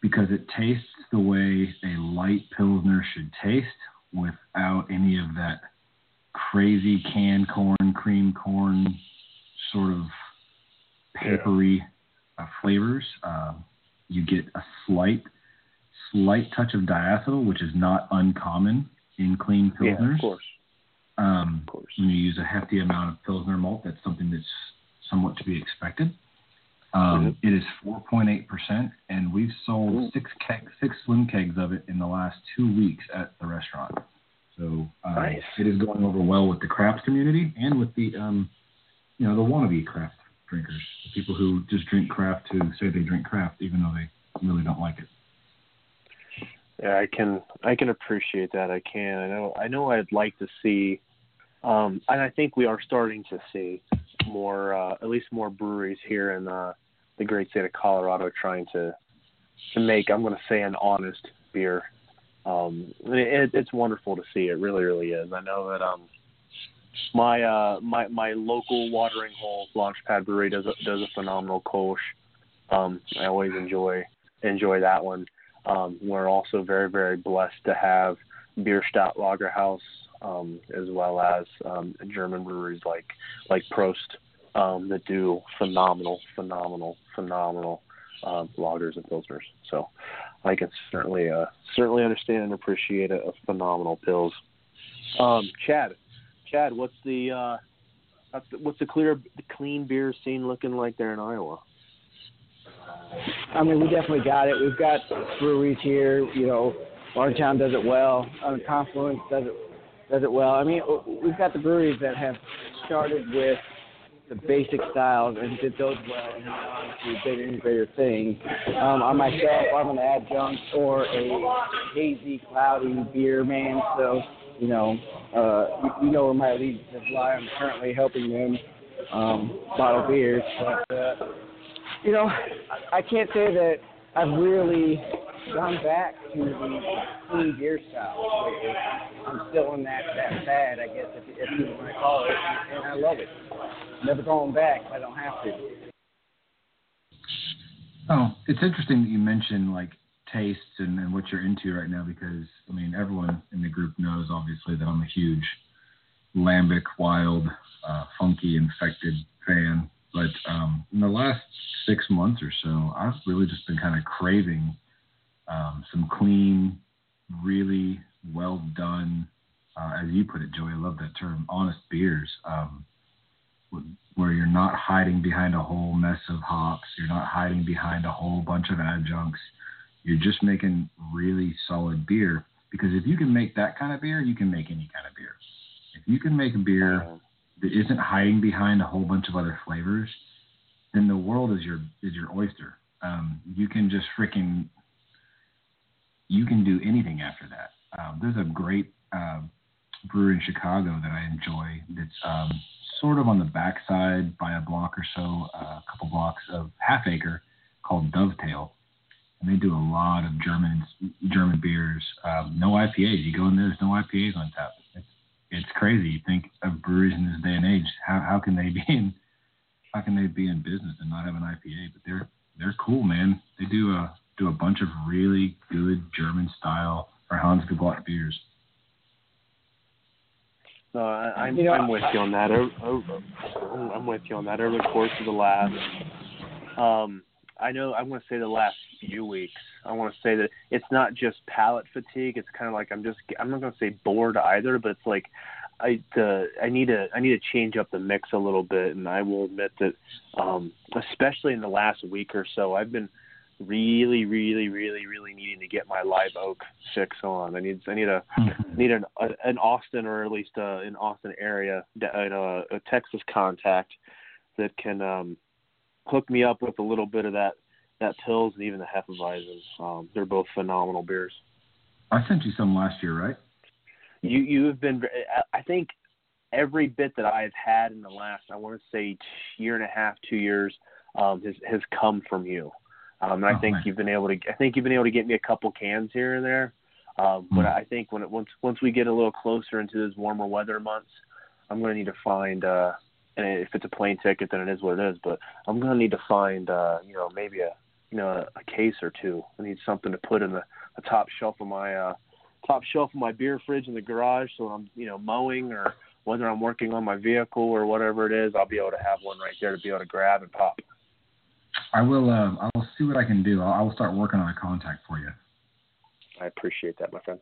Because it tastes the way a light pilsner should taste without any of that crazy canned corn, cream corn sort of papery uh, flavors. Uh, you get a slight, slight touch of diacetyl, which is not uncommon in clean pilsners. Yeah, of course, Um, of course. when you use a hefty amount of Pilsner malt, that's something that's somewhat to be expected. Um, it is 4.8%, and we've sold Ooh. six keg, six slim kegs of it in the last two weeks at the restaurant. So uh, Nice. it is going over well with the craft community and with the, um, you know, the wannabe craft drinkers, the people who just drink craft to say they drink craft, even though they really don't like it. Yeah, I can I can appreciate that. I can. I know I know I'd like to see um and I think we are starting to see more uh at least more breweries here in uh the great state of Colorado trying to to make I'm going to say an honest beer. Um it, it's wonderful to see. It really really is. I know that um my uh my my local watering hole Launchpad Brewery does a, does a phenomenal Kolsch. Um I always enjoy enjoy that one. Um, we're also very, very blessed to have Bierstadt Lagerhaus, um, as well as um, German breweries like like Prost um, that do phenomenal, phenomenal, phenomenal um, lagers and pilsners. So I can certainly uh, certainly understand and appreciate a, a phenomenal pills. Um, Chad, Chad, what's the uh, what's the- clear the clean beer scene looking like there in Iowa? I mean, we definitely got it. We've got breweries here. You know, Barntown does it well. Uh, Confluence does it does it well. I mean, we've got the breweries that have started with the basic styles and did those well and on to bigger and greater things. Um, I myself, I'm an adjunct or a hazy, cloudy beer man, so you know, uh, you, know where my allegiances lie. I'm currently helping them um, bottle beers, but. Uh, you know, I can't say that I've really gone back to the clean beer style. I'm still in that that fad, I guess, if, if you want to call it, and I love it. Never going back. I don't have to. Oh, it's interesting that you mentioned like tastes and, and what you're into right now because I mean everyone in the group knows obviously that I'm a huge lambic, wild, uh, funky, infected fan. But um, in the last six months or so, I've really just been kind of craving um, some clean, really well done, uh, as you put it, Joey. I love that term, honest beers. Um, where you're not hiding behind a whole mess of hops, you're not hiding behind a whole bunch of adjuncts. You're just making really solid beer. Because if you can make that kind of beer, you can make any kind of beer. If you can make a beer that isn't hiding behind a whole bunch of other flavors, then the world is your is your oyster. Um, you can just freaking you can do anything after that. Um, there's a great uh, brewery in Chicago that I enjoy. That's um, sort of on the backside by a block or so, uh, a couple blocks of Half Acre, called Dovetail, and they do a lot of German German beers. Um, no IPAs. You go in there, there's no IPAs on tap. It's it's crazy. You think of breweries in this day and age. How how can they be in how can they be in business and not have an IPA? But they're they're cool, man. They do a do a bunch of really good German style or Reinheitsgebot beers. No, I, am you know, I'm with you on that. I'm with you on that. Over the course of the last, um, I know I want to say the last few weeks. I want to say that it's not just palate fatigue. It's kind of like I'm just I'm not going to say bored either, but it's like I uh, I need to I need to change up the mix a little bit, and I will admit that, um, especially in the last week or so, I've been really, really, really, really needing to get my live oak fix on. I need I need a mm-hmm. need an a, an Austin or at least uh, an Austin area, a, a Texas contact that can um, hook me up with a little bit of that that Pills and even the Hefeweizen. Um, they're both phenomenal beers. I sent you some last year, right? You you have been. I think every bit that I've had in the last, I want to say, year and a half, two years, um, has has come from you. Um, and I oh, think man. you've been able to. I think you've been able to get me a couple cans here and there. Um, mm. But I think when it once once we get a little closer into those warmer weather months, I'm going to need to find. Uh, and if it's a plane ticket, then it is what it is. But I'm going to need to find, uh, you know, maybe a, you know, a, a case or two. I need something to put in the, the top shelf of my, uh, top shelf of my beer fridge in the garage. So I'm, you know, mowing or whether I'm working on my vehicle or whatever it is, I'll be able to have one right there to be able to grab and pop. I will. Um, I will see what I can do. I'll, I will start working on a contact for you. I appreciate that, my friend.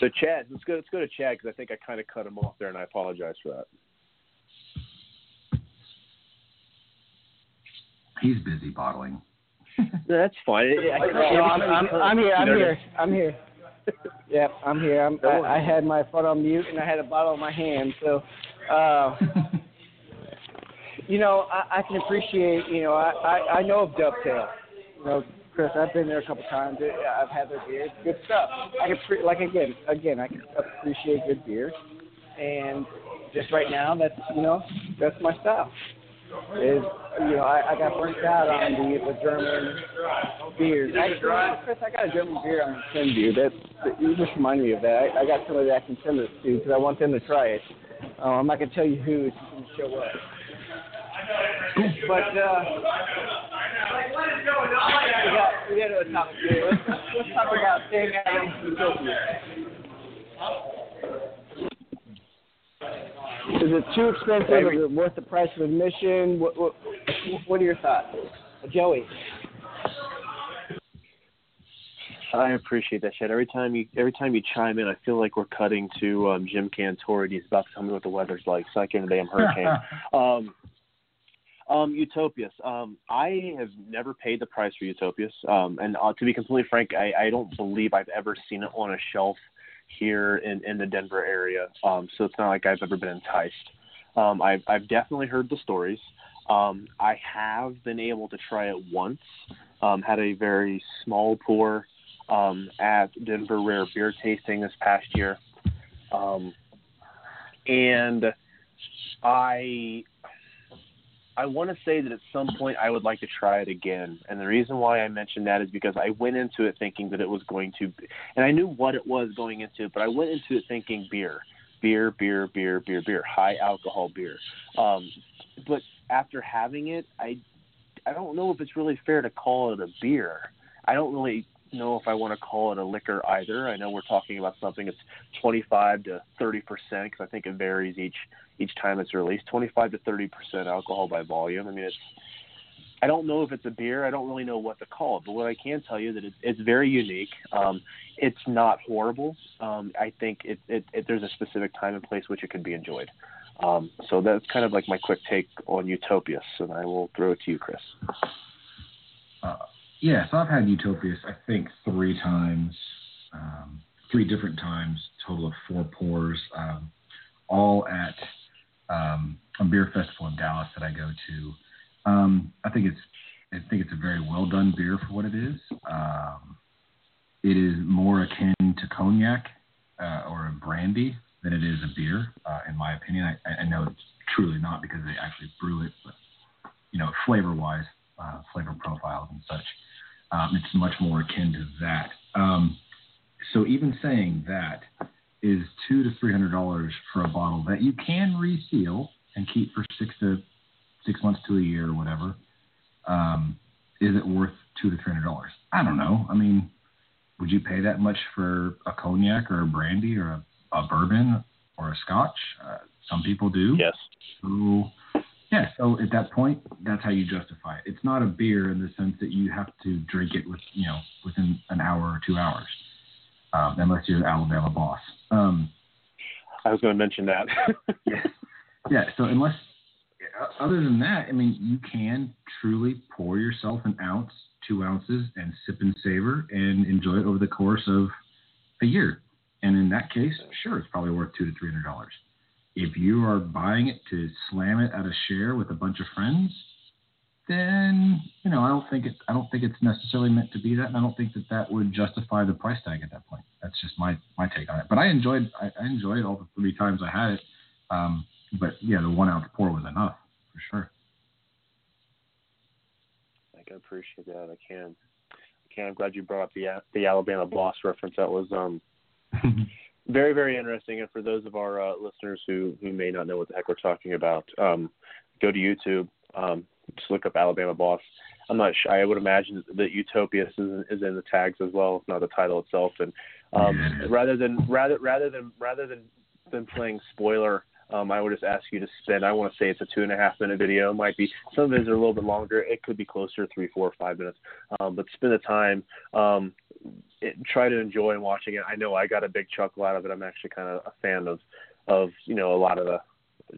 So Chad, let's go. Let's go to Chad because I think I kind of cut him off there, and I apologize for that. He's busy bottling. no, that's fine. I, I, I'm, I'm, I'm, here. I'm here. I'm here. Yep, I'm here. I'm, I, I had my phone on mute and I had a bottle in my hand, so. Uh, you know, I, I can appreciate. You know, I, I I know of Dovetail. You know, Chris, I've been there a couple times. I've had their beer. good stuff. I can pre- like again, again, I can appreciate good beer, and just right now, that's you know, that's my style. Is you know, I, I got burnt out on the the German beers. Actually, Chris, I got a German beer on Tin beer. That, that you just reminded me of that. I, I got somebody that I can send this to because I want them to try it. Uh, I'm not gonna tell you who. It's to show up. But uh, we got we got to talk. Let's, let's talk about staying out of Utopia. Is it too expensive? Is it worth the price of admission? What what, what are your thoughts, Joey? I appreciate that shit. Every time you every time you chime in, I feel like we're cutting to um, Jim Cantore. He's about to tell me what the weather's like. Second day, I'm hurricane. um, um, Utopias. Um, I have never paid the price for Utopias, um, and uh, to be completely frank, I, I don't believe I've ever seen it on a shelf here in, in the Denver area. Um, so it's not like I've ever been enticed. Um, I've, I've definitely heard the stories. Um, I have been able to try it once. Um, had a very small pour um, at Denver Rare Beer Tasting this past year, um, and I I want to say that at some point I would like to try it again. And the reason why I mentioned that is because I went into it thinking that it was going to, be, and I knew what it was going into, but I went into it thinking beer, beer, beer, beer, beer, beer, high alcohol beer. Um, but after having it, I, I don't know if it's really fair to call it a beer. I don't really know if I want to call it a liquor either. I know we're talking about something that's 25 to 30 percent because I think it varies each each time it's released. 25 to 30 percent alcohol by volume. I mean, it's I don't know if it's a beer. I don't really know what to call it. But what I can tell you that it's, it's very unique. Um, it's not horrible. Um, I think it, it, it, there's a specific time and place which it can be enjoyed. Um, so that's kind of like my quick take on Utopias, and I will throw it to you, Chris. Uh, yeah, so I've had Utopias, I think, three times, um, three different times, total of four pours, um, all at um, a beer festival in Dallas that I go to. Um, I think it's I think it's a very well done beer for what it is. Um, it is more akin to cognac uh, or a brandy than it is a beer, uh, in my opinion. I, I know it's truly not because they actually brew it, but you know, flavor-wise, uh, flavor profiles and such, um, it's much more akin to that. Um, so even saying that is two to three hundred dollars for a bottle that you can reseal and keep for six to six months to a year or whatever. Um, is it worth two to three hundred dollars? I don't know. I mean, would you pay that much for a cognac or a brandy or a, a bourbon or a scotch? Uh, some people do. Yes. So, yeah. So at that point, that's how you justify it. It's not a beer in the sense that you have to drink it with you know within an hour or two hours, um, unless you're the Alabama boss. Um, I was going to mention that. yeah. Yeah. So unless other than that, I mean, you can truly pour yourself an ounce, two ounces, and sip and savor and enjoy it over the course of a year. And in that case, sure, it's probably worth two to three hundred dollars. If you are buying it to slam it at a share with a bunch of friends, then you know I don't think it. I don't think it's necessarily meant to be that, and I don't think that that would justify the price tag at that point. That's just my my take on it. But I enjoyed I, I enjoyed all the three times I had it. Um, but yeah, the one ounce pour was enough for sure. I can appreciate that. I can. I can. I'm glad you brought up the the Alabama Boss reference. That was um very very interesting. And for those of our uh, listeners who who may not know what the heck we're talking about, um, go to YouTube. Um, just look up Alabama Boss. I'm not sure. I would imagine that Utopias is, is in the tags as well, if not the title itself. And um, rather than rather rather than rather than than playing spoiler um, I would just ask you to spend. I want to say it's a two and a half minute video. It might be some of it are a little bit longer. It could be closer to three, four, five minutes. Um, but spend the time. Um, it, try to enjoy watching it. I know I got a big chuckle out of it. I'm actually kind of a fan of, of you know, a lot of the,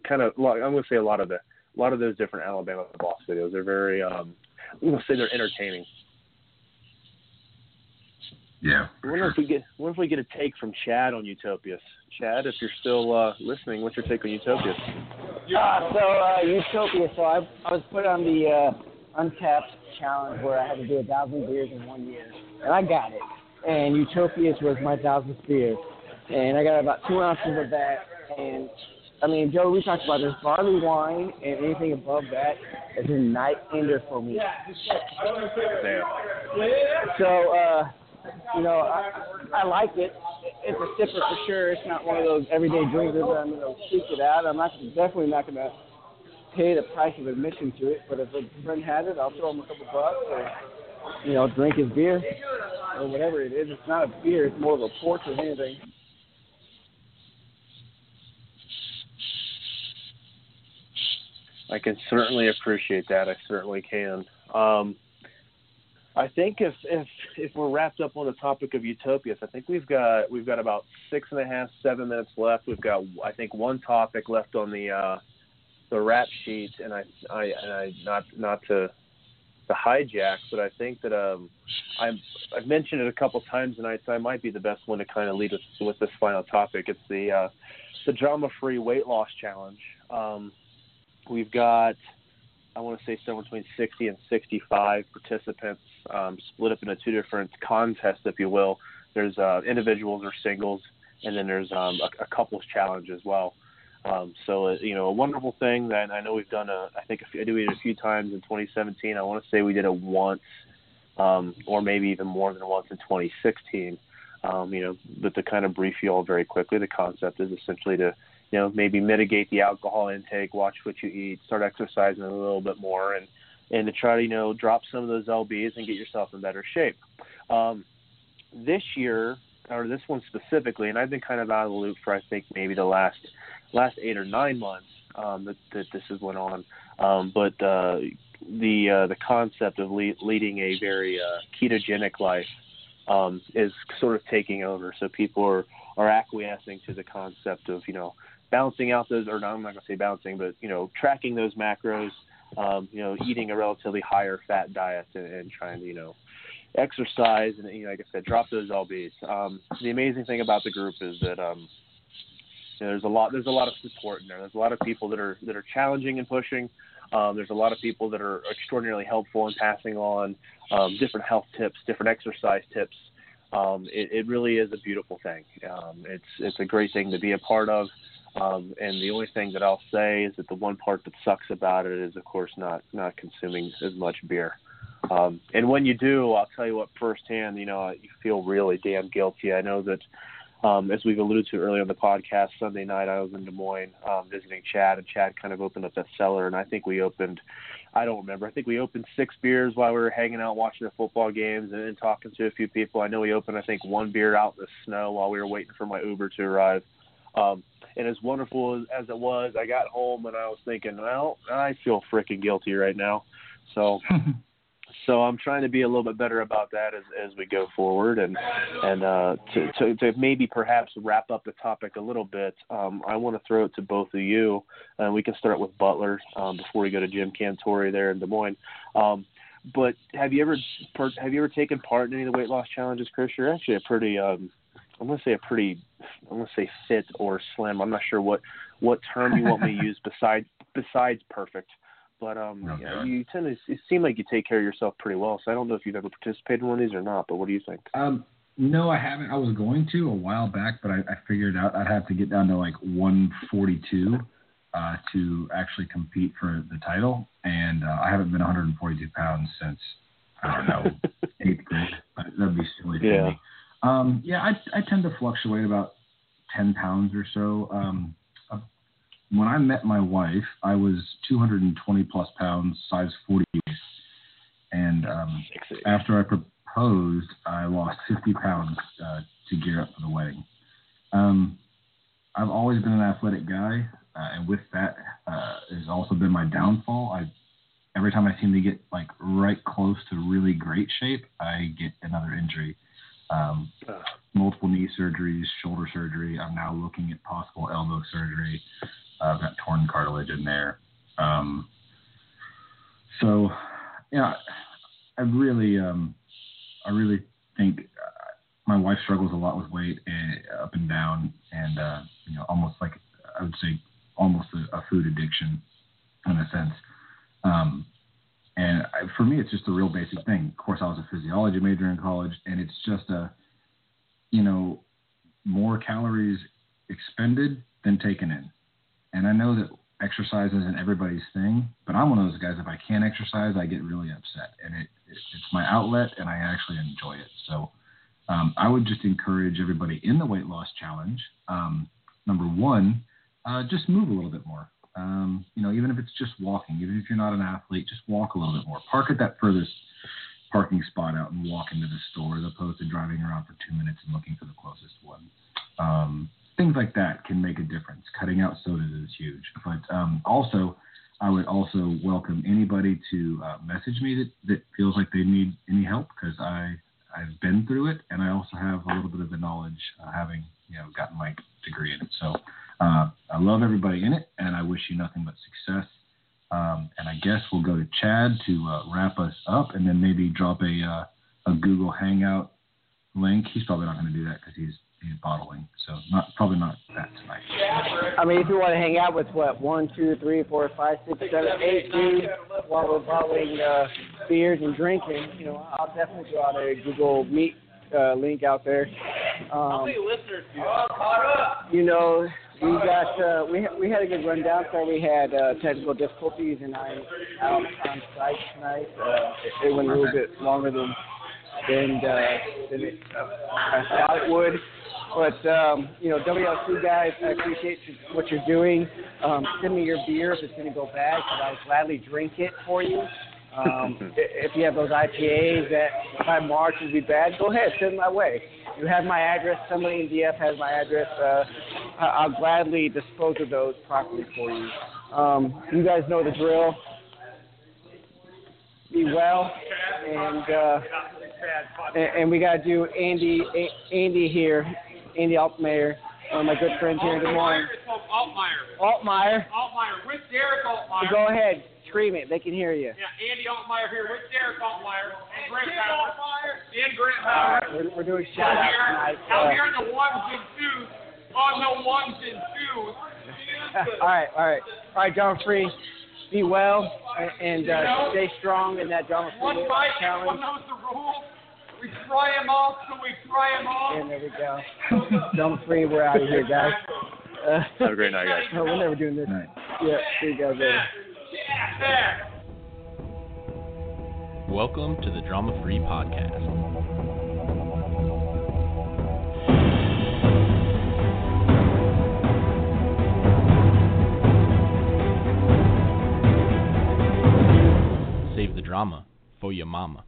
kind of. I'm going to say a lot of the, a lot of those different Alabama boss videos. They're very. Um, I'm going to say they're entertaining. Yeah. I wonder sure. if we get. What if we get a take from Chad on Utopias? Chad, if you're still uh, listening, what's your take on Utopias? Uh, so uh, Utopia. So I, I was put on the uh, Untappd challenge where I had to do a thousand beers in one year, and I got it. And Utopias was my thousandth beer, and I got about two ounces of that. And I mean, Joe, we talked about this barley wine, and anything above that is a night ender for me. So. uh you know, I, I like it. It's a sipper for sure. It's not one of those everyday drinkers that I'm going to seek it out. I'm not definitely not going to pay the price of admission to it. But if a friend has it, I'll throw him a couple bucks or you know, drink his beer or whatever it is. It's not a beer. It's more of a port or anything. I can certainly appreciate that. I certainly can. Um, I think if if if we're wrapped up on the topic of utopias, I think we've got we've got about six and a half, seven minutes left. We've got I think one topic left on the uh, the rap sheet, and I I and I not not to to hijack, but I think that um i I've mentioned it a couple times tonight, so I might be the best one to kind of lead us with this final topic. It's the uh, the drama free weight loss challenge. Um, we've got I want to say somewhere between 60 and 65 participants, um, split up into two different contests, if you will. There's uh, individuals or singles, and then there's um, a, a couples challenge as well. Um, so, uh, you know, a wonderful thing that I know we've done. A, I think a few, I did it a few times in 2017. I want to say we did it once, um, or maybe even more than once in 2016. Um, you know, but to kind of brief you all very quickly, the concept is essentially to you know, maybe mitigate the alcohol intake, watch what you eat, start exercising a little bit more, and and to try to you know drop some of those lbs and get yourself in better shape. Um, this year, or this one specifically, and I've been kind of out of the loop for I think maybe the last last eight or nine months um, that, that this has went on. Um, but uh, the uh, the concept of le- leading a very uh, ketogenic life um, is sort of taking over. So people are are acquiescing to the concept of you know balancing out those, or no, I'm not going to say balancing, but you know, tracking those macros, um, you know, eating a relatively higher fat diet and, and trying to, you know, exercise and, you know, like I said, drop those lbs. Um, the amazing thing about the group is that um, you know, there's a lot, there's a lot of support in there. There's a lot of people that are that are challenging and pushing. Um, there's a lot of people that are extraordinarily helpful in passing on um, different health tips, different exercise tips. um, it, it really is a beautiful thing. Um, it's it's a great thing to be a part of. Um, and the only thing that I'll say is that the one part that sucks about it is, of course, not not consuming as much beer. Um, and when you do, I'll tell you what firsthand, you know, you feel really damn guilty. I know that, um, as we've alluded to earlier in the podcast, Sunday night I was in Des Moines um, visiting Chad, and Chad kind of opened up that cellar, and I think we opened, I don't remember, I think we opened six beers while we were hanging out watching the football games and, and talking to a few people. I know we opened, I think, one beer out in the snow while we were waiting for my Uber to arrive. Um, and as wonderful as, as it was, I got home and I was thinking, well, I feel freaking guilty right now. So so I'm trying to be a little bit better about that as as we go forward, and and uh, to, to to maybe perhaps wrap up the topic a little bit. Um, I want to throw it to both of you, and we can start with Butler um, before we go to Jim Cantore there in Des Moines. Um, but have you ever have you ever taken part in any of the weight loss challenges, Chris? You're actually a pretty um, I'm gonna say a pretty I'm gonna say fit or slim. I'm not sure what what term you want me to use besides besides perfect. But um, Okay. you, you tend to it seem like you take care of yourself pretty well. So I don't know if you've ever participated in one of these or not. But what do you think? Um, no, I haven't. I was going to a while back, but I, I figured out I'd have to get down to like 142 uh, to actually compete for the title, and uh, I haven't been 142 pounds since I don't know eighth grade. But that'd be silly for Yeah. me. Um, yeah, I, I tend to fluctuate about 10 pounds or so. Um, when I met my wife, I was 220 plus pounds, size 40, and um, after I proposed, I lost 50 pounds uh, to gear up for the wedding. Um, I've always been an athletic guy, uh, and with that uh, has also been my downfall. I every time I seem to get like right close to really great shape, I get another injury. Um, multiple knee surgeries, shoulder surgery. I'm now looking at possible elbow surgery. Uh, I've got torn cartilage in there. Um, so, yeah, I really, um, I really think uh, my wife struggles a lot with weight and up and down, and uh, you know, almost like I would say, almost a, a food addiction in a sense. Um, and I, for me, it's just a real basic thing. Of course, I was a physiology major in college, and it's just a, you know, more calories expended than taken in. And I know that exercise isn't everybody's thing, but I'm one of those guys. If I can't exercise, I get really upset, and it, it it's my outlet, and I actually enjoy it. So um, I would just encourage everybody in the weight loss challenge. Um, number one, uh, just move a little bit more. Um, you know, even if it's just walking, even if you're not an athlete, just walk a little bit more. Park at that furthest parking spot out and walk into the store as opposed to driving around for two minutes and looking for the closest one. Um, things like that can make a difference. Cutting out sodas is huge. But um, also, I would also welcome anybody to uh, message me that, that feels like they need any help because I I've been through it and I also have a little bit of the knowledge uh, having you know gotten my degree in it. So uh, I love everybody in it and I wish you nothing but success. Um, and I guess we'll go to Chad to uh, wrap us up and then maybe drop a uh, a Google Hangout link. He's probably not going to do that because he's he's bottling, so not probably not that tonight. I mean, if you want to hang out with what one, two, three, four, five, six, seven, eight dudes while we're bottling uh, beers and drinking, you know, I'll definitely go out a Google Meet uh, link out there. Um, you know, we got uh, we ha- we had a good rundown. So we had uh, technical difficulties, and I'm out on site tonight. Uh, it went a little bit longer than than uh, than it, uh, I thought it would. But um, you know, WLC guys, I appreciate what you're doing. Um, send me your beer if it's going to go bad, because I'll gladly drink it for you. Um, if you have those IPAs that by March would be bad, go ahead, send them my way. You have my address. Somebody in DF has my address. Uh, I'll gladly dispose of those properly for you. Um, you guys know the drill. Be well, and uh, and, and we got to do Andy A- Andy here, Andy Altmaier, one of my good friends here in Des Moines. It's called Altmaier. Altmaier, Altmaier with Derek Altmaier. go ahead, scream it. They can hear you. Yeah, Andy Altmaier here with Derek Altmaier and Grant Bauer. And Grant All Bauer. right, we're, we're doing shout Out outs here, tonight. out Uh, here in the ones and twos. On the ones and twos. all right, all right, all right, John Free. Be well and, and uh, stay strong in that Drama One Free challenge. one knows the rules. We fry him off? Can we fry him off? And there we go. Drama free. We're out of here, guys. Uh, Have a great night, guys. no, we're never doing this. Right. Yeah. See you guys later. Welcome to the Drama Free Podcast. Save the drama for your mama.